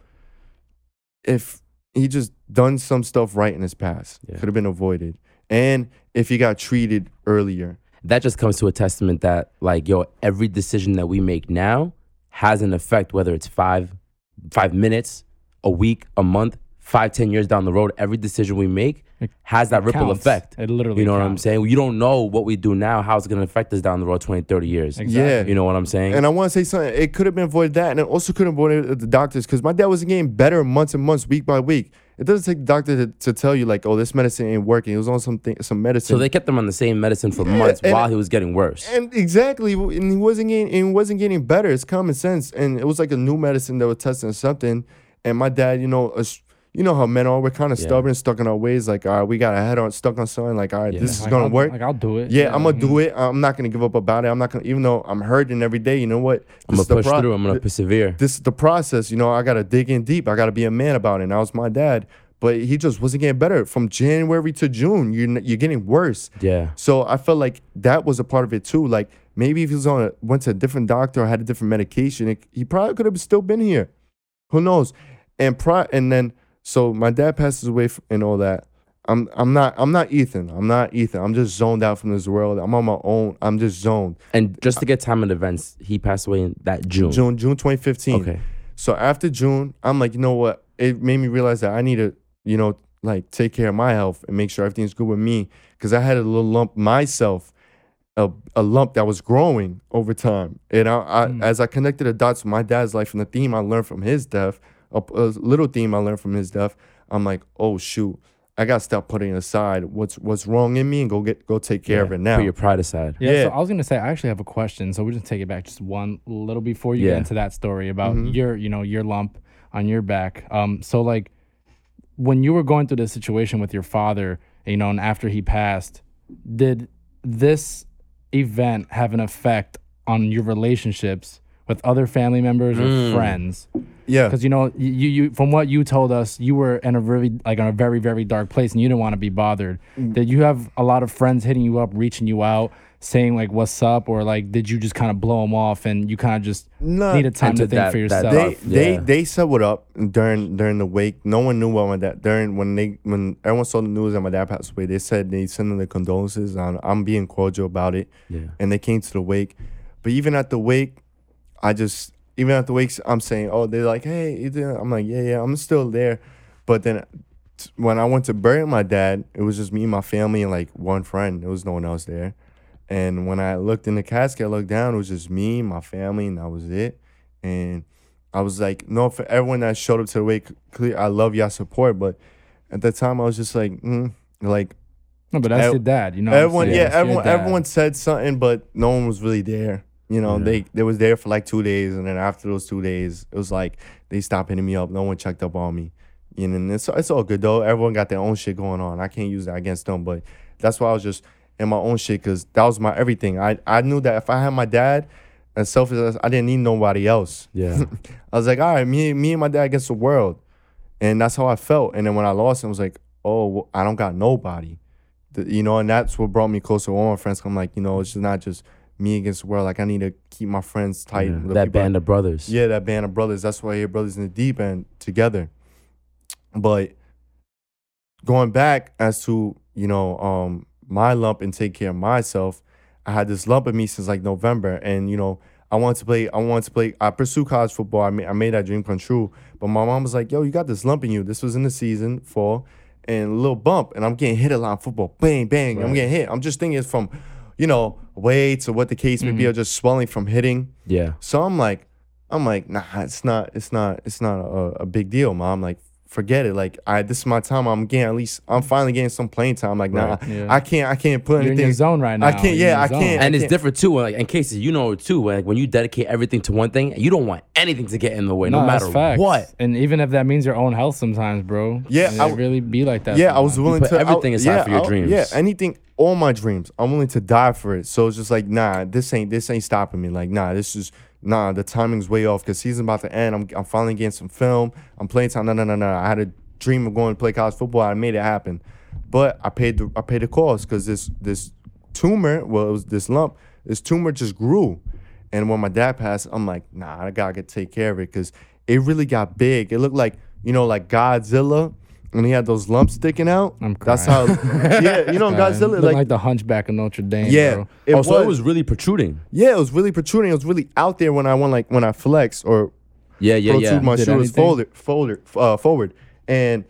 if he just done some stuff right in his past. Yeah. Could have been avoided, and if he got treated earlier. that just comes to a testament that like yo every decision that we make now has an effect whether it's five five minutes a week a month five ten years down the road every decision we make It- has that ripple counts. effect It literally you know what i'm saying you don't know what we do now how it's going to affect us down the road 20 30 years Exactly. Yeah. you know what i'm saying And I want to say something. It could have been avoided that, and it also could have avoided the doctors because my dad wasn't getting better months and months, week by week. It doesn't take the doctor to, to tell you like, oh, this medicine ain't working. He was on something, some medicine. so they kept him on the same medicine for Yeah, months and- while he was getting worse and exactly, and he wasn't getting, and he wasn't getting better. It's common sense, and it was like a new medicine that was testing something. And my dad, you know, us- you know how men are. We're kind of Yeah. stubborn, stuck in our ways. Like, all right, we got our head on stuck on something. Like, all right, Yeah. this is Like, gonna I'll- work. Like I'll do it. Yeah, I'm gonna mhm. do it. I'm not gonna give up about it. I'm not gonna, even though I'm hurting every day. You know what? i'm gonna push pro- through i'm gonna persevere this is the process. You know, I gotta dig in deep. I gotta be a man about it. And that was my dad, but he just wasn't getting better from January to June. You're you're getting worse. yeah So I felt like that was a part of it too. Like maybe if he was on a, went to a different doctor or had a different medication, it, he probably could have still been here. Who knows? And pri- and then so my dad passes away and all that. I'm I'm not I'm not Ethan. I'm not Ethan. I'm just zoned out from this world. I'm on my own. I'm just zoned. and just to get time and events he passed away in that june June June 2015. okay So after June, I'm like, you know what? It made me realize that I need to, you know, like take care of my health and make sure everything's good with me. Cause I had a little lump myself, a, a lump that was growing over time. And I, I Mm. as I connected the dots with my dad's life and the theme I learned from his death, a, a little theme I learned from his death, I'm like, oh shoot, I gotta stop putting aside what's what's wrong in me and go get go take care of it now. put your pride aside Yeah, Yeah. so I was gonna say I actually have a question. So we just take it back just one little before you Yeah. get into that story about Mhm. your, you know, your lump on your back. Um, so like when you were going through this situation with your father, you know, and after he passed, did this event have an effect on your relationships with other family members or Mm. friends? yeah. Because you know, you, you from what you told us, you were in a really like in a very very dark place, and you didn't want to be bothered. Mm. Did you have a lot of friends hitting you up, reaching you out, saying like "What's up?" or like did you just kind of blow them off and you kind of just Nah, needed time to Entered think that- for yourself? they Tough, they they set what up during during the wake. No one knew about my dad during when they when everyone saw the news that my dad passed away. They said they sent them their condolences. I'm, I'm being cordial about it, yeah and they came to the wake. But even at the wake, I just even at the wakes, I'm saying, oh, they're like, hey, Ethan." I'm like, yeah, yeah, I'm still there. But then t- when I went to bury my dad, it was just me and my family and like one friend. There was no one else there. And when I looked in the casket, I looked down. It was just me, my family, and that was it. And I was like, no, for everyone that showed up to the wake, clear, I love y'all support. But at the time, I was just like, mm, like No, but that's Ev- your dad. You know. everyone, saying? yeah, everyone, everyone said something, but no one was really there. You know, Yeah. they they was there for like two days, and then after those two days, it was like they stopped hitting me up. No one checked up on me. You know, and it's it's all good though. Everyone got their own shit going on. I can't use that against them, but that's why I was just in my own shit because that was my everything. I I knew that if I had my dad, as selfish as I didn't need nobody else. Yeah. I was like, all right, me me and my dad against the world, and that's how I felt. And then when I lost, I was like, oh, well, I don't got nobody, The- you know. And that's what brought me closer with all my friends. I'm like, you know, it's just not just me against the world. Like I need to keep my friends tight. Yeah. That I- band of brothers. yeah, that band of brothers. That's why I hear brothers in the deep end together. But going back as to you know um my lump and take care of myself, I had this lump in me since like November, and you know I wanted to play. I wanted to play. I pursued college football. I made, I made that dream come true. But my mom was like, "Yo, you got this lump in you. This was in the season fall, and a little bump, and I'm getting hit a lot in football. Bang, bang. I'm getting hit. I'm just thinking it's from." You know, weights or what the case may be, mm-hmm. or just swelling from hitting. Yeah. So I'm like, I'm like, nah, it's not, it's not, it's not a, a big deal, mom. Like, forget it. Like, I this is my time. I'm getting at least, I'm finally getting some playing time. Like, nah, Right, yeah. I can't, I can't put You're in anything. your zone right now. I can't- You're yeah, I zone. can't. And it's can't- different too. Like in cases, you know too. Like when you dedicate everything to one thing, you don't want anything to get in the way, no, that's matter facts. what. And even if that means your own health sometimes, bro. Yeah, it I- really be like that. yeah, I was sometimes. willing put to everything I- aside yeah, for your I- dreams. Yeah, anything, all my dreams. I'm willing to die for it. So it's just like, nah, this ain't, this ain't stopping me. Like, nah, this is, nah, the timing's way off because season's about to end. I'm, I'm finally getting some film. I'm playing time. No, no, no, no. I had a dream of going to play college football. I made it happen, but I paid the, I paid the cost because this, this tumor, well, it was this lump. This tumor just grew, and when my dad passed, I'm like, nah, I gotta get take care of it because it really got big. It looked like, you know, like Godzilla. When he had those lumps sticking out, I'm that's how. Yeah, you know Man, Godzilla. look Like, like, the Hunchback of Notre Dame. yeah, bro. it oh, was, so it was really protruding. Yeah, it was really protruding. It was really out there when I went like when I flex or Yeah, yeah, protrude yeah. my Did shoulders anything? forward, forward, uh, forward, and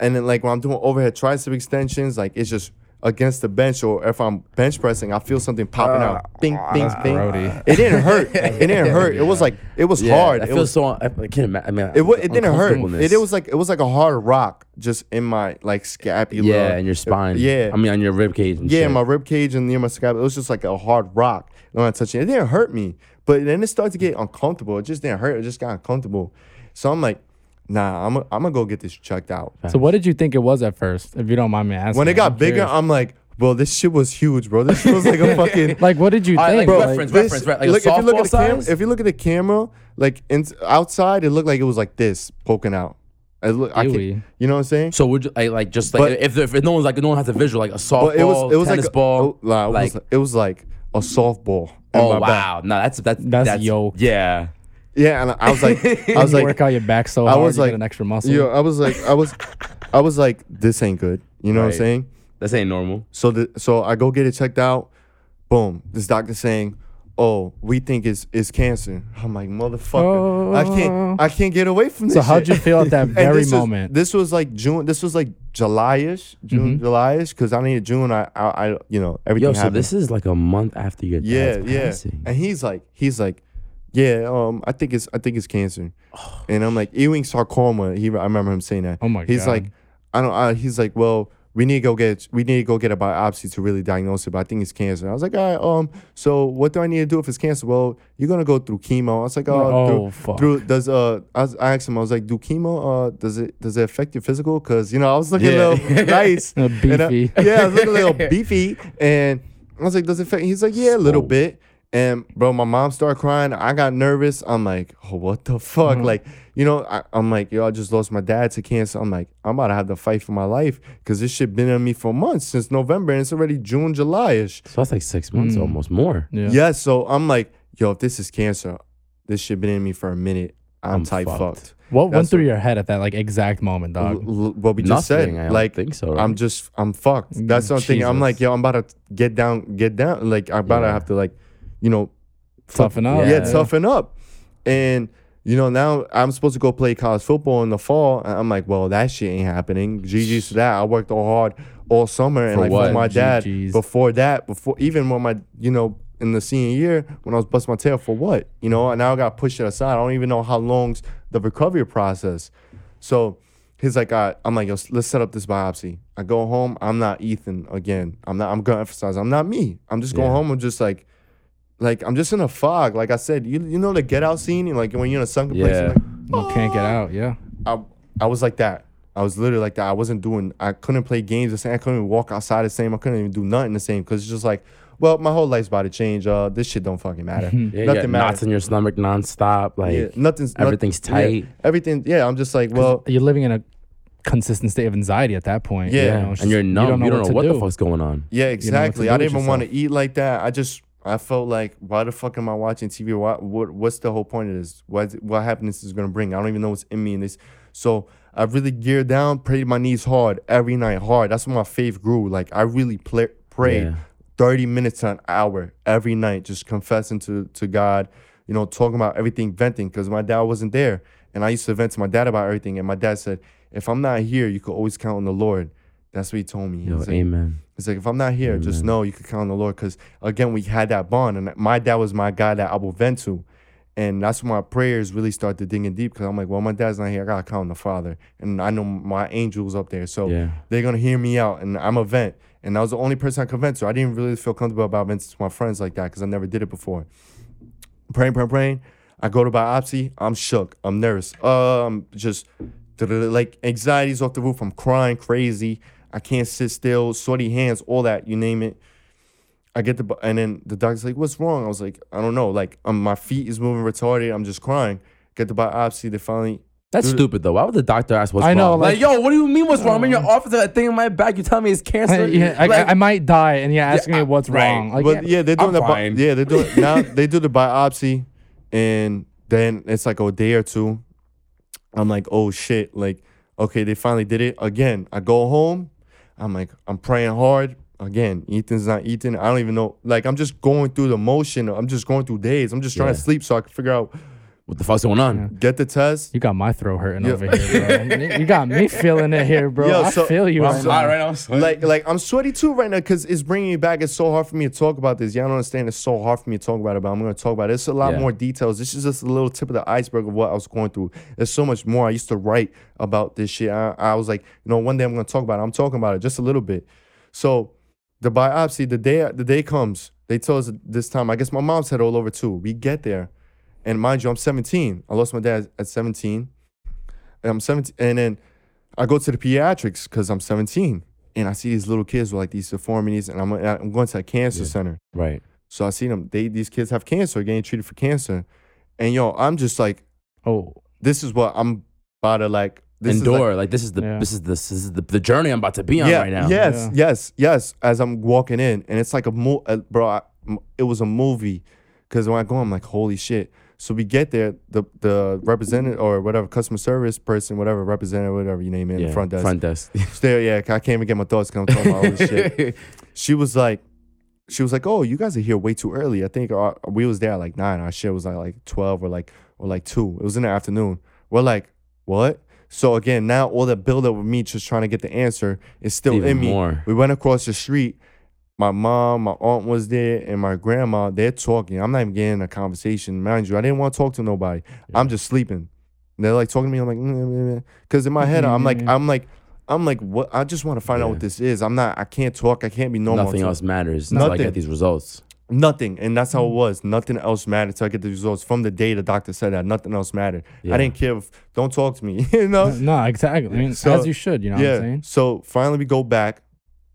and then like when I'm doing overhead tricep extensions, like it's just against the bench, or if I'm bench pressing, I feel something popping out. Uh, bing, bing, that's bing. grody. It didn't hurt. it didn't hurt. It was like it was Yeah, hard. I It feel was so. I, can't imagine. I mean, it, it didn't hurt. It, it was like it was like a hard rock just in my like scapula. yeah, and your spine. Yeah, I mean, on your rib cage. And yeah, shit. my rib cage and near my scapula. It was just like a hard rock. When I touched it, it didn't hurt me, but then it started to get uncomfortable. It just didn't hurt. It just got uncomfortable. So I'm like, nah, I'm i I'm gonna go get this checked out. So what did you think it was at first, if you don't mind me asking? When it got I'm bigger, curious. I'm like, bro, this shit was huge, bro. This shit was like a fucking. like, what did you All right, think? like, Like, reference, This- reference, right? Like a if you look at the camera, if you look at the camera, like in, outside, it looked like it was like this poking out. It look, I can't, you know what I'm saying? So would you like, like just like But- if, if no one's like no one has a visual like a softball, it was it was tennis like a- ball, oh, nah, it like was, it was like a softball. oh wow, no, that's that's That's yoked. Yeah, Yeah, and I was like, I was you like, work out your back so I hard, was you like- get an extra muscle. Yo, I was like, I was, I was like, this ain't good. You know what I'm saying? this ain't normal. So the so I go get it checked out. Boom. This doctor saying, "Oh, we think it's it's cancer." I'm like, motherfucker, I can't I can't get away from this. So how'd shit." you feel at that And very this was- moment? this was like June. This was like July-ish, June, Mhm. July-ish, because I needed June. I, I, I, you know, everything Yo, so happened. this is like a month after your yeah, dad's yeah. passing. And he's like, he's like, yeah, um, I think it's, I think it's cancer. Oh, and I'm like, Ewing sarcoma. He, I remember him saying that. Oh my He's God. like, I don't. Uh, he's like, well, we need to go get, we need to go get a biopsy to really diagnose it. But I think it's cancer. I was like, all right, um, so what do I need to do if it's cancer? Well, you're gonna go through chemo. I was like, oh, Oh, through, fuck. through does uh, I, was, I asked him, I was like, do chemo uh, does it does it affect your physical? Cause you know, I was looking Yeah. a little nice, Uh, and I- beefy. yeah, I was looking a little beefy, and I was like, does it affect? He's like, yeah, a little Swole. bit. And bro, my mom started crying. I got nervous. I'm like, oh, what the fuck? Mhm. Like, you know, I, I'm like, yo, I just lost my dad to cancer. I'm like, I'm about to have to fight for my life because this shit been on me for months since November, and it's already June, July-ish. So that's like six months, Mm. almost more. yeah. Yeah. So I'm like, yo, if this is cancer, this shit been in me for a minute. I'm, I'm tight fucked. fucked. What went through what- your head at that like exact moment, L- dog? l- what we just Nothing. said, I think so. I'm just, I'm fucked. That's something. I'm like, yo, I'm about to get down, get down. Like, I'm about to have to, like, you know, Toughen up. yeah, Yeah. toughen up. And you know, now I'm supposed to go play college football in the fall. And I'm like, well, that shit ain't happening. GG's to that. I worked all hard all summer and For like what? for my dad. GGs. Before that, before even when my, you know, in the senior year when I was busting my tail for what, you know, and now I got pushed aside. I don't even know how long's the recovery process. So he's like, right, I'm like, Yo, let's set up this biopsy. I go home. I'm not Ethan again. I'm not. I'm gonna emphasize. I'm not me. I'm just going Yeah. home. I'm just like, like I'm just in a fog. Like I said, you you know the Get Out scene, like when you're in a sunken place. Yeah. you're like, No, can't get out. Yeah. I I was like that. I was literally like that. I wasn't doing. I couldn't play games the same. I couldn't even walk outside the same. I couldn't even do nothing the same because it's just like, well, my whole life's about to change. Uh, this shit don't fucking matter. Yeah, you got Nothing knots in your stomach nonstop. Like yeah, nothing's not- everything's yeah, tight. everything. Yeah, I'm just like, well, You're living in a consistent state of anxiety at that point. Yeah. you know, it's and you're numb. You don't know, what, to the do. fuck's going on. Yeah, to exactly. do I didn't even want to eat like that. I just I felt like why the fuck am I watching TV? What, what what's the whole point of this? What what happiness is gonna bring? I don't even know what's in me in this. So I really geared down, prayed my knees hard every night, hard. That's when my faith grew. Like I really play, prayed Yeah. 30 minutes to an hour every night, just confessing to to God, you know, talking about everything, venting, because my dad wasn't there. And I used to vent to my dad about everything. And my dad said, if I'm not here, you could always count on the Lord. That's what he told me. Yo, He's like, amen. It's like if I'm not here, just know you can count on the Lord. Because again, we had that bond, and my dad was my guy that I will vent to, and that's when my prayers really started digging deep. Because I'm like, well, my dad's not here, I gotta count on the Father, and I know my angel's up there, so Yeah. they're gonna hear me out, and I'm a vent. And I was the only person I could vent to. I didn't really feel comfortable about venting to my friends like that because I never did it before. Praying, praying, praying. I go to biopsy. I'm shook. I'm nervous. Um, just like anxiety's off the roof. I'm crying crazy. I can't sit still. Sweaty hands, all that. You name it. I get the and then the doctor's like, "What's wrong?" I was like, "I don't know. Like, um, my feet is moving retarded. I'm just crying." Get the biopsy. They finally That's Dude. stupid though. Why would the doctor ask what's I know, wrong? like- yo, what do you mean what's wrong? I'm in your office, that thing in my back. You tell me it's cancer. yeah, I, Like, I might die, and you're asking Yeah, me what's right. wrong. Like, but yeah, they're doing I'm the bi- yeah they're doing now they do the biopsy, and then it's like a day or two. I'm like, oh shit, like okay, they finally did it again. I go home, I'm like, I'm praying hard again. Ethan's not Ethan. I don't even know. Like I'm just going through the motion. I'm just going through days. I'm just trying to sleep so I can figure out what the fuck's going on? get the test. you got my throat hurting Yeah. over here, bro. you got me feeling it here, bro. Yo, I so- feel you Well, right so- now. now. like like I'm sweaty too right now because it's bringing me back. It's so hard for me to talk about this. Y'all don't understand. It's so hard for me to talk about it, but I'm gonna talk about it. It's a lot Yeah. more details. This is just a little tip of the iceberg of what I was going through. There's so much more. I used to write about this shit. I, I was like, you know, one day I'm gonna talk about it. I'm talking about it just a little bit. So the biopsy, the day the day comes, they told us this time. I guess my mom said all over too. We get there, and mind you, I'm 17. I lost my dad at 17. And I'm 17, and then I go to the pediatrics because I'm 17, and I see these little kids with like these deformities, and I'm I'm going to a cancer Yeah. center. Right. So I see them. They these kids have cancer, getting treated for cancer, and yo, I'm just like, Oh, this is what I'm about to like. This is, like- Endure. Like, this is the Yeah. this is the this is the, the journey I'm about to be on yeah, right now. Yes, Yeah. yes, yes. As I'm walking in, and it's like a mo, uh, bro. I, m- it was a movie, because when I go, I'm like, holy shit. So we get there, the the representative or whatever customer service person, whatever representative, whatever you name it, in Yeah, the front desk. Front desk. There, yeah, I can't even get my thoughts because I'm talking about all this shit. She was like, she was like, oh, you guys are here way too early. I think our, we was there at like nine. Our shit was like like twelve or like or like two. It was in the afternoon. We're like, what? So again, now all that buildup with me just trying to get the answer is still Even in me. more. We went across the street. My mom, my aunt was there, and my grandma. They're talking. I'm not even getting a conversation. Mind you, I didn't want to talk to nobody. I'm just sleeping. And they're like talking to me. I'm like, mm, mm, mm, because in my head, I'm like, mm-hmm. I'm like, I'm like, what? I just want to find out what this is. I'm not. I can't talk. I can't be normal. Nothing else matters until I Nothing. get these results. Nothing. And that's Mm. how it was. Nothing else mattered until I get the results. From the day the doctor said that, nothing else mattered. Yeah. I didn't care. If, don't talk to me. you know. no, exactly. I mean, So- as you should. You know what I'm saying? So finally we go back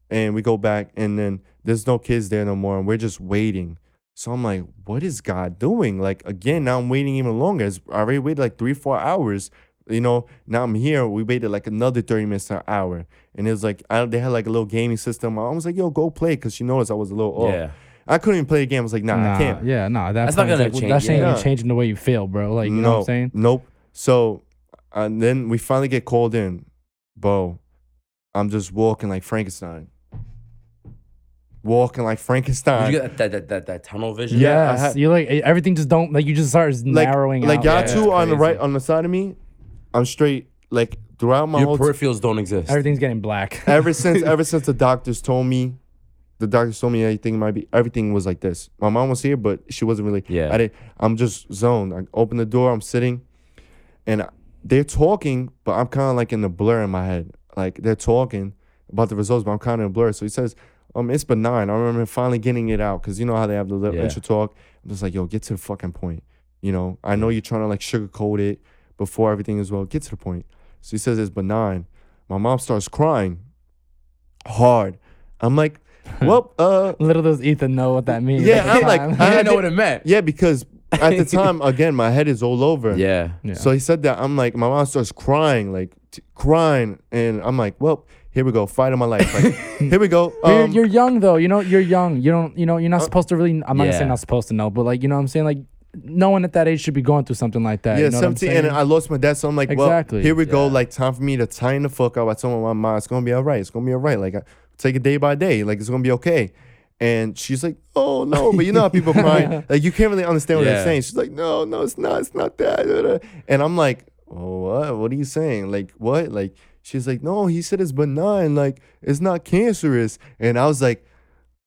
and we go back and then there's no kids there no more and we're just waiting. So I'm like, what is God doing? Like again, now I'm waiting even longer. It's, I already waited like three, four hours. You know, now I'm here. We waited like another 30 minutes an hour. And it was like, I, they had like a little gaming system. I was like, yo, go play. Cause she noticed I was a little off. Yeah. I couldn't even play the game. I was like, nah, I can't. Yeah, nah. That That's not gonna like, change- That ain't yeah. even changing the way you feel, bro. Like, you know what I'm saying? Nope. So, and then we finally get called in. Bro, I'm just walking like Frankenstein. Walking like Frankenstein. Did you get that, that, that, that tunnel vision? Yeah, I Yes, had- you like everything just don't like you just start like narrowing like out. y'all Yeah, two on the right on the side of me, I'm straight. Like throughout my Your whole peripherals don't exist. Everything's getting black. ever since ever since the doctors told me the doctors told me everything might be everything was like this my mom was here but she wasn't really Yeah. i didn't. i'm just zoned i open the door i'm sitting and I- they're talking but i'm kind of like in the blur in my head like they're talking about the results but i'm kind of in a blur so he says um it's benign i remember finally getting it out because you know how they have the little Yeah. intro talk i'm just like yo get to the fucking point you know i know you're trying to like sugarcoat it before everything as well get to the point so he says it's benign my mom starts crying hard. I'm like, well, uh, Little does Ethan know what that means. Yeah, I'm like. I I didn't know what it meant. yeah, because at the time, again, my head is all over. Yeah. Yeah. So he said that. I'm like, my mom starts crying, like t- crying, and I'm like, well, here we go, fight of my life. Like, here we go. But you're, Um, you're young though. You know, you're young. You don't. You know, you're not supposed to really. I'm not gonna say not supposed to know, but like, you know, what I'm saying like, no one at that age should be going through something like that. yeah, you know what I'm 17, and? I lost my dad, so I'm like, Exactly. well, here we go. Like, time for me to tighten the fuck up. I told my mom, it's gonna be all right. It's gonna be all right. Like, I take it day by day. Like, it's gonna be okay. And she's like, oh no, but you know how people cry. Like, you can't really understand what Yeah. they're saying. She's like, no, no, it's not. It's not that. da, da." And I'm like, oh, what? What are you saying? Like, what? Like, she's like, no, he said it's benign. Like, it's not cancerous. And I was like,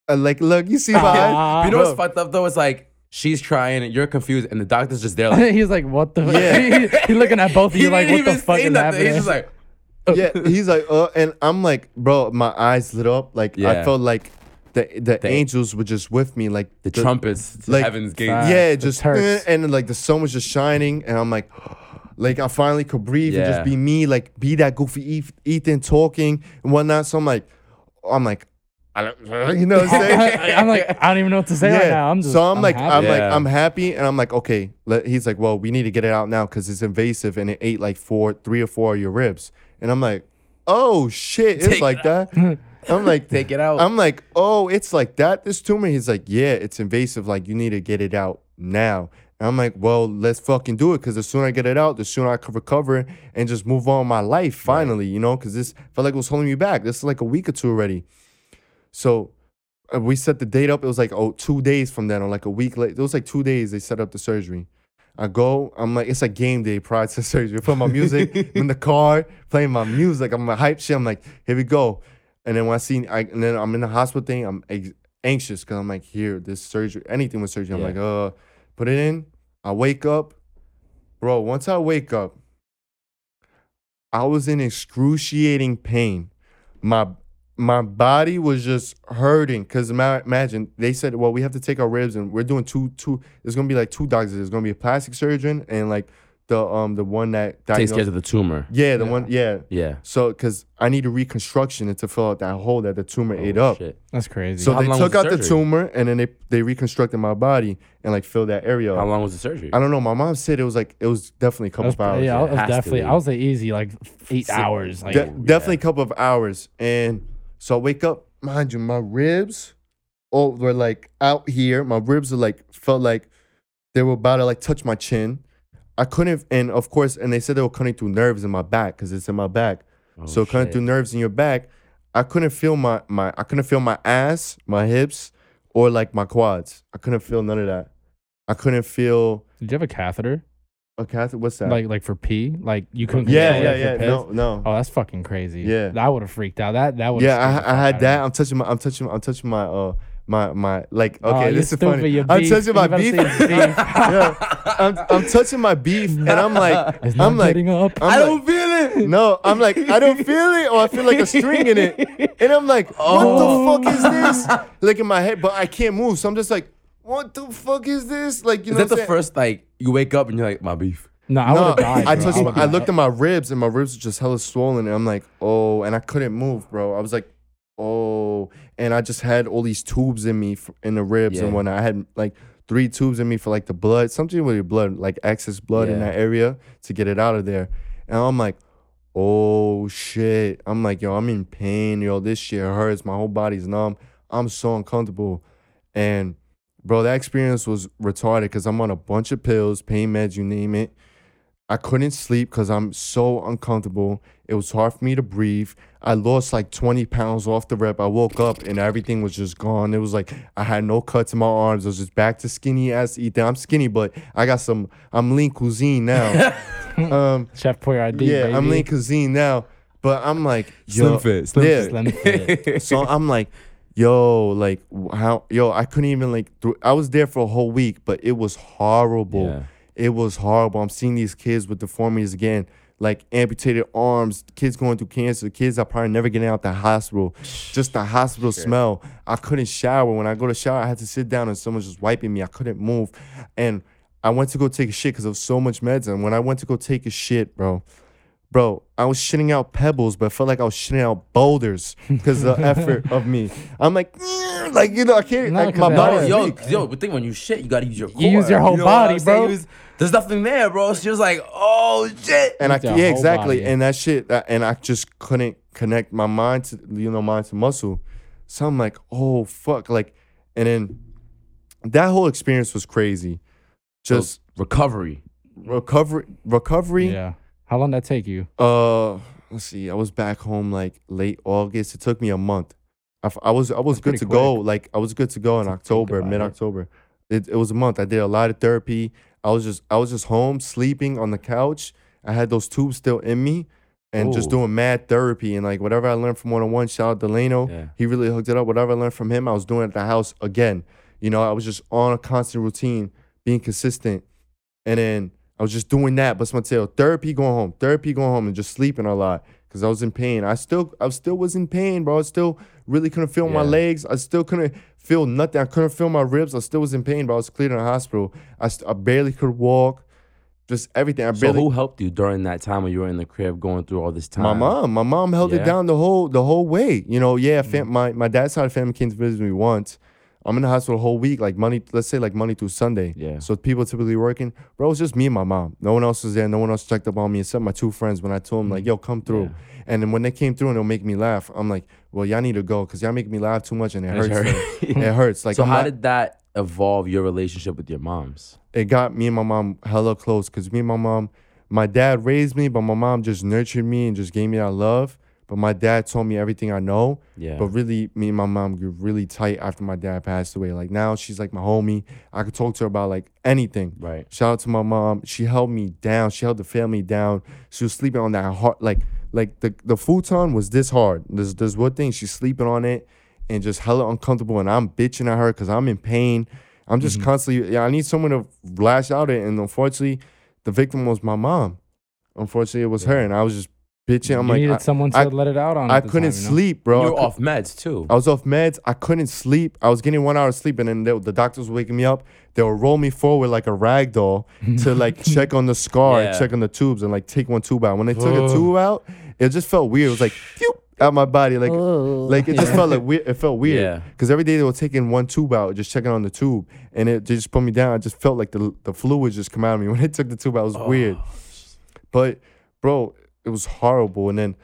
uh, like, look, you see my eyes? You know what's fucked up though? It's like she's trying and you're confused and the doctor's just there like He's like, what the? Yeah. he, he's looking at both of you like, what the fuck is happening? He's just like yeah, he's like, uh, and I'm like, bro, my eyes lit up. Like I felt like the the, The- angels were just with me, like the trumpets like- heaven's gate. Yeah, the just Turks. eh, and like the sun was just shining, and I'm like, like I finally could breathe and just be me, like be that goofy Ethan talking and whatnot. So I'm like, I'm like, I don't, you know what I'm saying? I'm like, I don't even know what to say right now. I'm just. so I'm, like, happy. I'm like, I'm happy, and I'm like, okay. Let, he's like, well, we need to get it out now because it's invasive, and it ate like four, three or four of your ribs. And I'm like, oh shit, it's Take like it that. I'm like, Take it out. I'm like, oh, it's like that. This tumor. He's like, yeah, it's invasive. Like you need to get it out now. And I'm like, well, let's fucking do it. Cause the sooner I get it out, the sooner I can recover and just move on with my life finally, you know? Cause this felt like it was holding me back. This is like a week or two already. So uh, we set the date up. It was like oh two days from then, or like a week late. It was like two days. They set up the surgery. I go. I'm like, it's like game day prior to surgery. Put my music in the car, playing my music. I'm a hype shit. I'm like, here we go. And then when I see, I, and then I'm in the hospital thing. I'm ex- anxious because I'm like, here, this surgery, anything with surgery. I'm Yeah. like, uh, put it in. I wake up, bro. Once I wake up, I was in excruciating pain. My my body was just hurting because imagine they said, well, we have to take our ribs and we're doing two two. There's gonna be like two doctors. There's gonna be a plastic surgeon and like the um the one that Takes care of the tumor. yeah the Yeah. one yeah. Yeah. So because I need a reconstruction to fill out that hole that the tumor ate Oh, up. shit. That's crazy. So How they took was out the the tumor and then they they reconstructed my body and like filled that area How up. long was the surgery? I don't know. My mom said it was like it was definitely a couple was, of hours. yeah, It it was definitely. I was like easy, like eight Sick. hours. Like, De- yeah. definitely a couple of hours. And so I wake up, mind you, my ribs all were like out here. My ribs are like felt like they were about to like touch my chin. I couldn't, and of course, and they said they were cutting through nerves in my back because it's in my back. Oh, so cutting through nerves in your back, I couldn't feel my my I couldn't feel my ass, my hips, or like my quads. I couldn't feel none of that. I couldn't feel did you have a catheter? a catheter. What's that? Like, like for pee? Like you couldn't. yeah, yeah, yeah. piss? No, no. Oh, that's fucking crazy. Yeah. that would have freaked out. That that would. yeah, I, I had that. I'm touching my. I'm touching. I'm touching my. Uh, my my like. Oh, Okay, you're this is funny. you're I'm beef. touching my You better beef. beef. yeah, I'm, I'm touching my beef, and I'm like, I'm like, up. I'm I like- don't feel it. no, I'm like, I don't feel it, or I feel like a string in it, and I'm like, Oh. what the oh. fuck is this? Like in my head, but I can't move, so I'm just like, what the fuck is this? Like, you Is know, that the what I'm saying? first like you wake up and you're like my beef? No, I would have died. I touched. would've My, I looked at my ribs, and my ribs were just hella swollen, and I'm like, oh, and I couldn't move, bro. I was like, oh, and I just had all these tubes in me in the ribs Yeah. and whatnot. I had like three tubes in me for like the blood, something with your blood, like excess blood in that area to get it out of there, and I'm like. Oh shit. I'm like, yo, I'm in pain. Yo, this shit hurts. My whole body's numb. I'm so uncomfortable. And bro, that experience was retarded because I'm on a bunch of pills, pain meds, you name it. I couldn't sleep because I'm so uncomfortable. It was hard for me to breathe. I lost like 20 pounds off the rep. I woke up and everything was just gone. It was like I had no cuts in my arms. I was just back to skinny ass Ethan. I'm skinny, but I got some. I'm lean cuisine now. um, Chef Boyardee. yeah, baby. I'm lean cuisine now. But I'm like, yo, Slim fit, slim yeah. Slim fit. so I'm like, yo, like how, yo, I couldn't even like. Th- I was there for a whole week, but it was horrible. Yeah. It was horrible. I'm seeing these kids with deformities again, like amputated arms, kids going through cancer, kids that probably never getting out the hospital. Just the hospital smell. I couldn't shower. When I go to shower, I had to sit down and someone's just wiping me. I couldn't move, and I went to go take a shit because of so much meds. And when I went to go take a shit, bro, bro, I was shitting out pebbles, but I felt like I was shitting out boulders because of the effort of me. I'm like, like you know, I can't. No, like 'cause my it body. hurts. yo, speaks. yo, but think when you shit, you gotta use your core. You use your whole know body, bro. Use- There's nothing there, bro. She was like, oh shit. and I yeah exactly body. and that shit that, and I just couldn't connect my mind to you know mind to muscle so I'm like oh fuck like and then that whole experience was crazy just recovery. recovery recovery Yeah. How long did that take you? uh let's see I was back home like late August it took me a month I, I was I was That's good to go like I was good to go in To October mid October it, it was a month I did a lot of therapy I was just I was just home sleeping on the couch I had those tubes still in me and just doing mad therapy and like whatever I learned from one on one. Shout out Delano, Yeah. he really hooked it up. Whatever I learned from him, I was doing at the house again. You know, I was just on a constant routine, being consistent, and then I was just doing that. But my tail therapy, going home, therapy, going home, and just sleeping a lot because I was in pain. I still, I still was in pain, bro. I still really couldn't feel my legs. I still couldn't feel nothing. I couldn't feel my ribs. I still was in pain, but I was cleared in the hospital. I, st- I barely could walk. Just everything. I So barely. who helped you during that time when you were in the crib going through all this time? My mom, my mom held Yeah. it down the whole the whole way. You know, yeah, fam- mm. my my dad's side of family came to visit me once. I'm in the hospital the whole week, like Monday, let's say like Monday through Sunday. Yeah. So people typically working. Bro, it was just me and my mom. No one else was there. No one else checked up on me except my two friends when I told them like, mm-hmm. yo, come through. Yeah. And then when they came through and they'll make me laugh, I'm like, well, y'all need to go because y'all make me laugh too much and it hurts. hurt. like- it hurts. Like so I'm how not- did that evolve your relationship with your moms? it got me and my mom hella close because me and my mom, my dad raised me, but my mom just nurtured me and just gave me that love. But my dad told me everything I know. Yeah. But really, me and my mom grew really tight after my dad passed away. Like now, she's like my homie. I could talk to her about like anything. Right. Shout out to my mom. She held me down. She held the family down. She was sleeping on that hard, like like the the futon was this hard. There's there's one thing she's sleeping on it, and just hella uncomfortable. And I'm bitching at her because I'm in pain. I'm just mm-hmm. constantly. Yeah, I need someone to lash out at. And unfortunately, the victim was my mom. Unfortunately, it was her, and I was just bitching. I'm you like, needed I, someone to I- let it out on. I couldn't time, sleep, bro. You were off meds too. I was off meds. I couldn't sleep. I was getting one hour of sleep, and then they, the doctors were waking me up. They would roll me forward like a rag doll to like check on the scar, and Yeah. check on the tubes, and like take one tube out. When they took a tube out, it just felt weird. It was like phew, out my body, like like it just felt like weird. It felt weird Yeah. because every day they were taking one tube out, just checking on the tube, and it just put me down. I just felt like the the fluid just come out of me when they took the tube out. It was Oh. weird, but bro, it was horrible. And then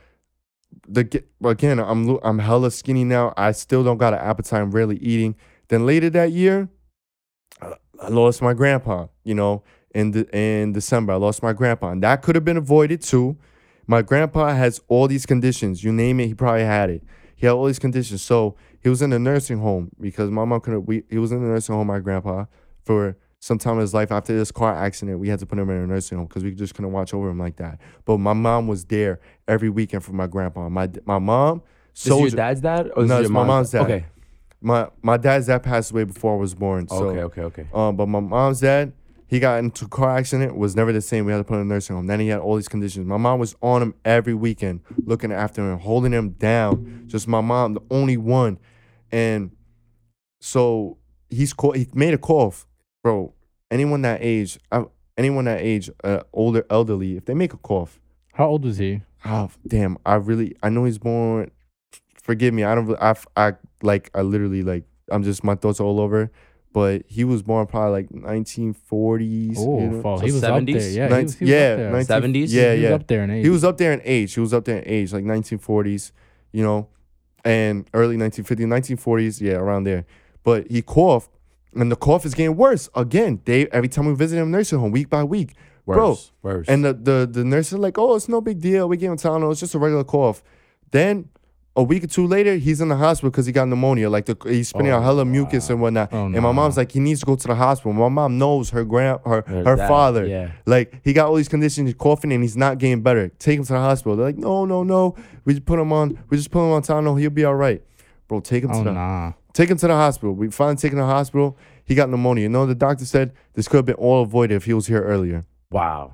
the again, I'm I'm hella skinny now. I still don't got an appetite. I'm rarely eating. Then later that year, I lost my grandpa. You know, in the in December, I lost my grandpa, and that could have been avoided too. My grandpa has all these conditions. You name it, he probably had it. He had all these conditions. So he was in a nursing home because my mom couldn't. We he was in the nursing home. My grandpa for some time in his life after this car accident, we had to put him in a nursing home because we just couldn't watch over him like that. But my mom was there every weekend for my grandpa. My my mom. This is your dad's dad or No, it's my mom's dad. Okay. my my dad's dad passed away before I was born. So, okay. Okay. Okay. Um, but my mom's dad, he got into a car accident, was never the same. We had to put him in a nursing home. Then he had all these conditions. My mom was on him every weekend, looking after him, holding him down. Just my mom, the only one. And so he's call, he made a cough, bro. Anyone that age, uh, anyone that age, uh, older, elderly, if they make a cough, How old was he? oh damn, I really, I know he's born. Forgive me, I don't, I, I like, I literally like, I'm just my thoughts are all over. But he was born probably like 1940s. Oh, you know? fuck, So he was up 70s? there. Yeah, he Nin- was, he was yeah, up there. 19 70s? Yeah, he yeah. was up there in age. He was up there in age. He was up there in age, like 1940s, you know, and early 1950s, 1940s, yeah, around there. But he coughed, and the cough is getting worse again. They every time we visit him nursing home, week by week, Worse, worse. And the, the, the nurse is like, oh, it's no big deal. We gave him Tylenol. It's just a regular cough. Then a week or two later, he's in the hospital because he got pneumonia. Like the, he's spitting out oh, hella mucus and whatnot. Oh, and my no. mom's like, he needs to go to the hospital. My mom knows her grand, her, Her her dad, father. yeah. Like he got all these conditions, he's coughing, and he's not getting better. Take him to the hospital. They're like, no, no, no. We just put him on. We just put him on Tylenol. He'll be all right. Bro, take him Oh to the nah. Take him to the hospital. We finally take him to the hospital. He got pneumonia. You know, the doctor said this could have been all avoided if he was here earlier. wow.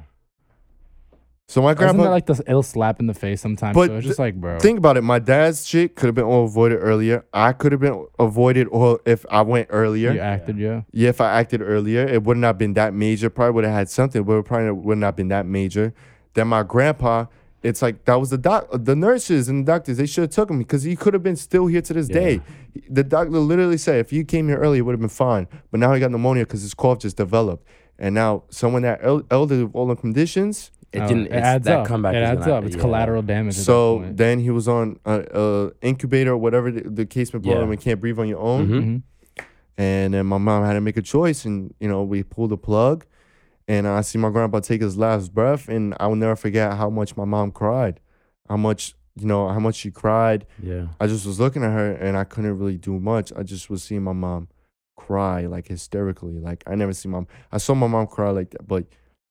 So my Isn't grandpa. that like the ill slap in the face sometimes? But so it's just th- like, bro. think about it. My dad's shit could have been all avoided earlier. I could have been avoided or if I went earlier. you acted, yeah. Yeah, if I acted earlier, it would not have been that major. Probably would have had something, but it probably would not have been that major. Then my grandpa, it's like that was the doc, the nurses and the doctors. They should have took him because he could have been still here to this day. The doctor literally said if you came here early, it would have been fine. But now he got pneumonia because his cough just developed. And now someone that el- elderly with all the conditions. It Oh, didn't. it it's- adds that up. comeback. It is adds gonna- up. It's yeah. collateral damage. So then he was on a, a incubator or whatever the, the case may be, Yeah. and can't breathe on your own. Mhm. Mhm. And then my mom had to make a choice, and you know we pulled the plug, and I see my grandpa take his last breath, and I will never forget how much my mom cried, how much you know how much she cried. Yeah. I just was looking at her, and I couldn't really do much. I just was seeing my mom cry like hysterically, like I never see mom. I saw my mom cry like that, but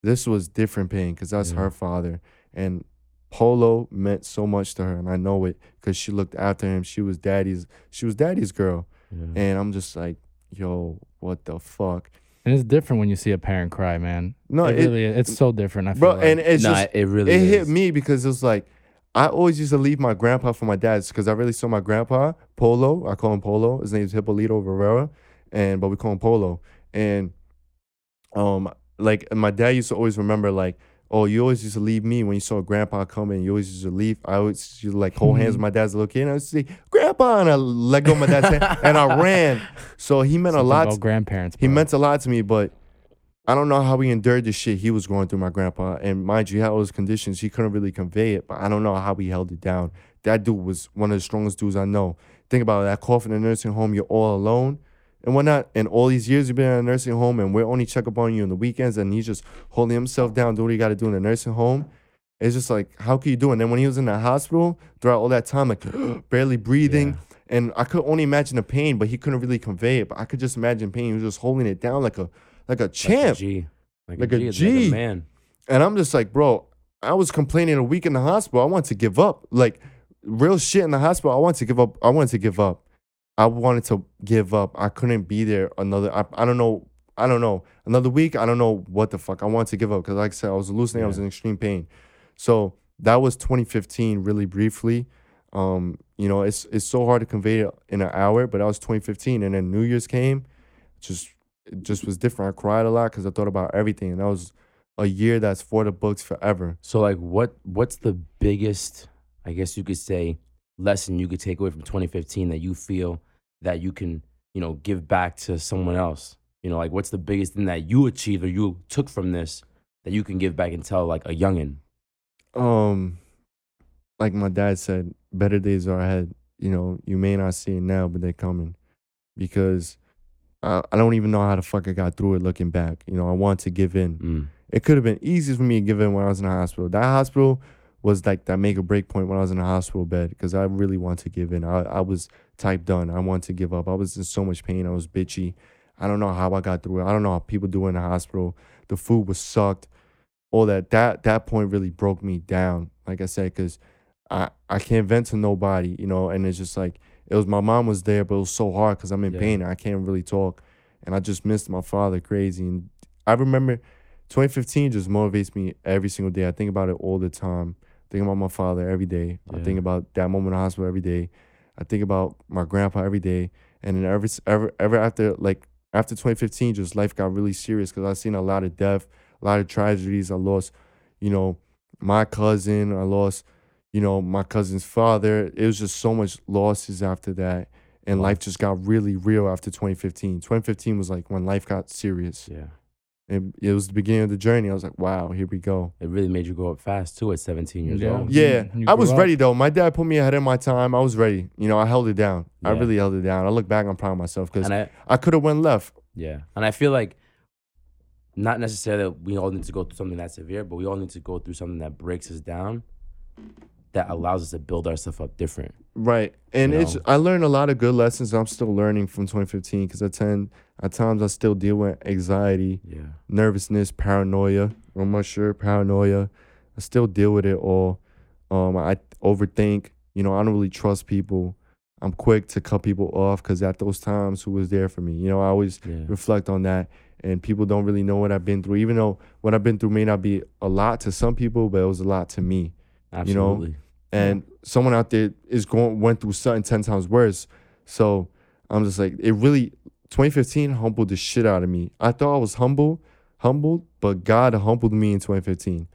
this was different pain because that's Yeah. her father, and Polo meant so much to her, and I know it because she looked after him. She was daddy's, she was daddy's girl. yeah. And I'm just like, yo, what the fuck? And it's different when you see a parent cry, man. No, it, it- really is. It's so different. I feel Bro, like. and it's no, just, it really. it is. hit me because it was like, I always used to leave my grandpa for my dad's because I really saw my grandpa, Polo. I call him Polo. His name is Hippolito Rivera. And, but we call him Polo. And, um, like, my dad used to always remember, like, oh, you always used to leave me when you saw grandpa coming. You always used to leave. I always used to like hold hands mm-hmm. with my dad's little kid. And I would say, Grandpa, and I let go of my dad's hand and I ran. So he meant a Something lot. about grandparents. He meant a lot to me, but I don't know how he endured the shit he was going through, my grandpa. And mind you, he had all those conditions. He couldn't really convey it, but I don't know how he held it down. That dude was one of the strongest dudes I know. Think about it, that cough in a nursing home, you're all alone and whatnot. And all these years you've been in a nursing home and we're only check up on you on the weekends and he's just holding himself down, doing what he got to do in the nursing home. It's just like, how could you do it? And then when he was in the hospital throughout all that time, like barely breathing, and I could only imagine the pain, but he couldn't really convey it. But I could just imagine pain. He was just holding it down like a like a Like a champ. Like, Like a a G. Like G. a man. And I'm just like, bro, I was complaining a week in the hospital. I wanted to give up. Like real shit in the hospital. I wanted to give up. I wanted to give up. I wanted to give up. I couldn't be there another. I, I don't know. I don't know. Another week. I don't know what the fuck. I wanted to give up because, like I said, I was hallucinating. I was in extreme pain. So that was 2015. Really briefly. Um, you know, it's it's so hard to convey it in an hour, but that was 2015, and then New Year's came. Just it just was different. I cried a lot because I thought about everything, and that was a year that's for the books forever. So like what what's the biggest I guess you could say lesson you could take away from 2015 that you feel that you can, you know, give back to someone else? You know, like what's the biggest thing that you achieved or you took from this that you can give back and tell like a youngin? Um, like my dad said, better days are ahead. You know, you may not see it now, but they're coming, because I, I don't even know how the fuck I got through it. Looking back, you know, I want to give in. Mm. It could have been easy for me to give in when I was in the hospital. That hospital was like that make or break point when I was in the hospital bed because I really wanted to give in. I, I was type done. I wanted to give up. I was in so much pain. I was bitchy. I don't know how I got through it. I don't know how people do it in the hospital. The food was sucked. All that that that point really broke me down. Like I said, because I I can't vent to nobody, you know. And it's just like it was my mom was there, but it was so hard because I'm in Yeah. pain. And I can't really talk, and I just missed my father crazy. And I remember 2015 just motivates me every single day. I think about it all the time. Think about my father every day. I think about that moment in the hospital every day. I think about my grandpa every day. And then ever ever ever after like after 2015, just life got really serious because I seen a lot of death, a lot of tragedies. I lost, you know, my cousin. I lost, you know, my cousin's father. It was just so much losses after that. And life just got really real after 2015. 2015 was like when life got serious. Yeah. It, it was the beginning of the journey. I was like, wow, here we go. It really made you grow up fast too at 17 years Yeah. old. Yeah, you I was up. ready though. My dad put me ahead of my time. I was ready. You know, I held it down. I really held it down. I look back, I'm proud of myself because I I could have went left. Yeah. And I feel like not necessarily we all need to go through something that severe, but we all need to go through something that breaks us down, that allows us to build ourselves up different. Right. And You it's? I learned a lot of good lessons I'm still learning from 2015 because I tend at times I still deal with anxiety, Yeah. nervousness, paranoia. I'm not sure paranoia. I still deal with it all. Um, I overthink. You know, I don't really trust people. I'm quick to cut people off because at those times, who was there for me? You know, I always Yeah. reflect on that. And people don't really know what I've been through, even though what I've been through may not be a lot to some people, but it was a lot to me you know, Absolutely. and someone out there is going went through something 10 times worse. So i'm just like it really 2015 humbled the shit out of me. I thought i was humble humbled but god humbled me in 2015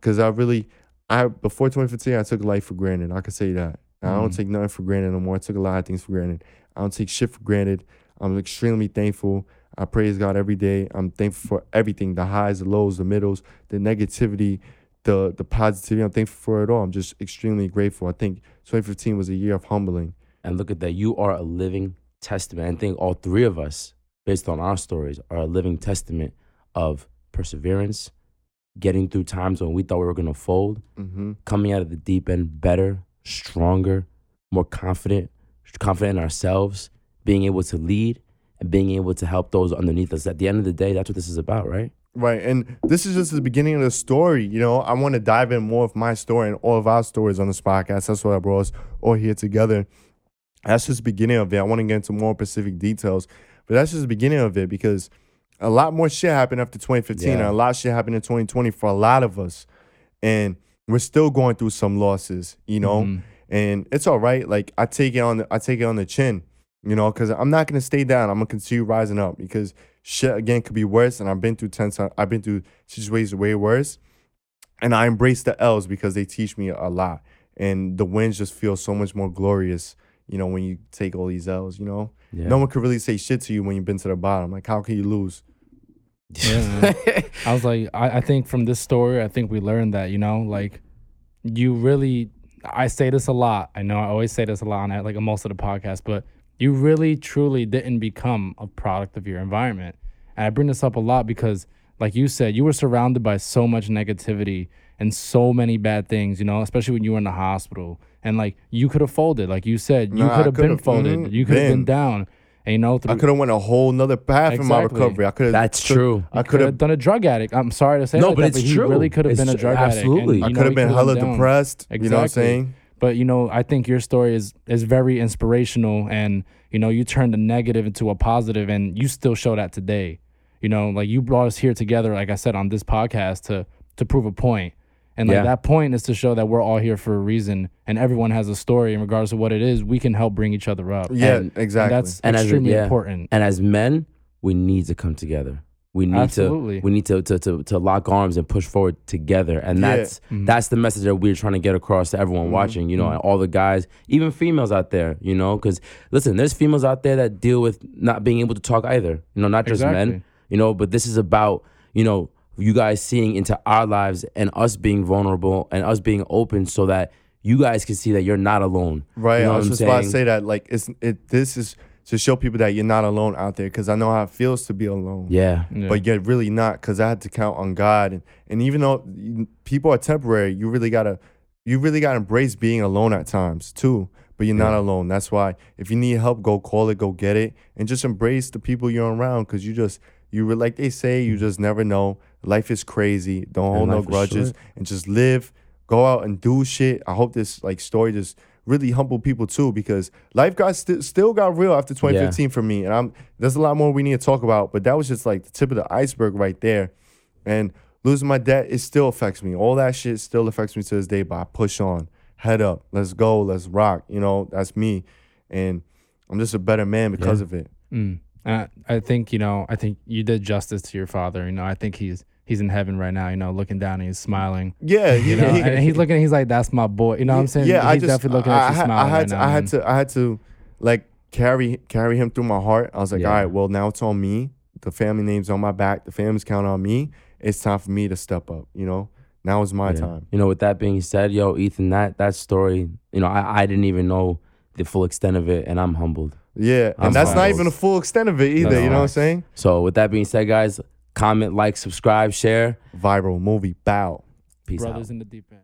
because i really i before 2015 i took life for granted. I could say that. I don't Mhm. take nothing for granted no more. I took a lot of things for granted. I don't take shit for granted. I'm extremely thankful. I praise god every day. I'm thankful for everything the highs the lows the middles the negativity the the positivity. I'm thankful for it all. I'm just extremely grateful. I think 2015 was a year of humbling. And look at that. You are a living testament. I think all three of us, based on our stories, are a living testament of perseverance, getting through times when we thought we were going to fold, hmm coming out of the deep end better, stronger, more confident, confident in ourselves, being able to lead and being able to help those underneath us. At the end of the day, that's what this is about, right? Right, and this is just the beginning of the story. You know, I want to dive in more of my story and all of our stories on this podcast. That's why I brought us all here together. That's just the beginning of it. I want to get into more specific details, but that's just the beginning of it because a lot more shit happened after 2015, and a lot of shit happened in 2020 for a lot of us, and we're still going through some losses. You know, Mhm. and it's all right. Like I take it on, the, I take it on the chin, you know, because I'm not gonna stay down. I'm gonna continue rising up because shit again could be worse, and I've been through ten. ti- I've been through situations way worse, and I embrace the L's because they teach me a lot, and the wins just feel so much more glorious. You know, when you take all these L's, you know, Yeah. no one could really say shit to you when you've been to the bottom. Like, how can you lose? Yeah. I was like, I, I think from this story, I think we learned that, you know, like you really, I say this a lot. I know I always say this a lot on like most of the podcast, but you really truly didn't become a product of your environment. And I bring this up a lot because, like you said, you were surrounded by so much negativity and so many bad things, you know, especially when you were in the hospital. And like you could have folded, like you said, you Nah, could have been could've- folded, mhm, you could have been been. down. And you know, through, I could have went a whole nother path in my recovery. I could have. That's true. I could could have have. done a drug addict. I'm sorry to say No, like but that, it's he true. really could have It's been a tr- drug addict. absolutely. you I could have been could've hella down. depressed. You know what I'm saying? But you know, I think your story is is very inspirational, and you know, you turned a negative into a positive, and you still show that today. You know, like you brought us here together, like I said on this podcast, to to prove a point, and like Yeah. that point is to show that we're all here for a reason, and everyone has a story, and regardless of what it is, we can help bring each other up. Yeah, And- exactly. And that's And as extremely yeah. important. And as men, we need to come together. We need Absolutely. to we need to, to to to lock arms and push forward together. And Yeah. that's Mhm. that's the message that we're trying to get across to everyone Mhm. watching, you know, and all the guys, even females out there, you know, cuz listen, there's females out there that deal with not being able to talk either. You know, not just Exactly. men, you know, but this is about, you know, you guys seeing into our lives and us being vulnerable and us being open so that you guys can see that you're not alone. Right. You know I was just about to say that. Like, it's it. This is to show people that you're not alone out there, because I know how it feels to be alone. Yeah. Yeah. But you're really not, because I had to count on God, and and even though people are temporary, you really gotta, you really gotta embrace being alone at times too. But you're not alone. That's why if you need help, go call it, go get it, and just embrace the people you're around, because you just you re- like they say, you just never know. Life is crazy. Don't hold no grudges, and just live. Go out and do shit. I hope this like story just really humble people too because life got st- still got real after 2015 for me and I'm there's a lot more we need to talk about but that was just like the tip of the iceberg right there and losing my dad it still affects me all that shit still affects me to this day but I push on head up let's go let's rock you know that's me and I'm just a better man because Yeah. of it Mm. Uh, I think you know. I think you did justice to your father. You know. I think he's he's in heaven right now. You know, looking down and he's smiling. yeah You you know, and he's looking. He's like, "That's my boy." You know what I'm saying? Yeah, he's I just definitely looking I, at you I, had- smiling I had right to, now. I had to, I had to, like carry carry him through my heart. I was like, Yeah. all right, well now it's on me. The family name's on my back. The family's count on me. It's time for me to step up. You know, now is my Yeah. time. You know, with that being said, yo, Ethan, that that story, you know, I, I didn't even know the full extent of it, and I'm humbled. Yeah, I'm and that's not even the full extent of it either. That's you know what I'm saying? So, with that being said, guys, comment, like, subscribe, share. Viral movie bow. Peace Brothers out. in the deep end.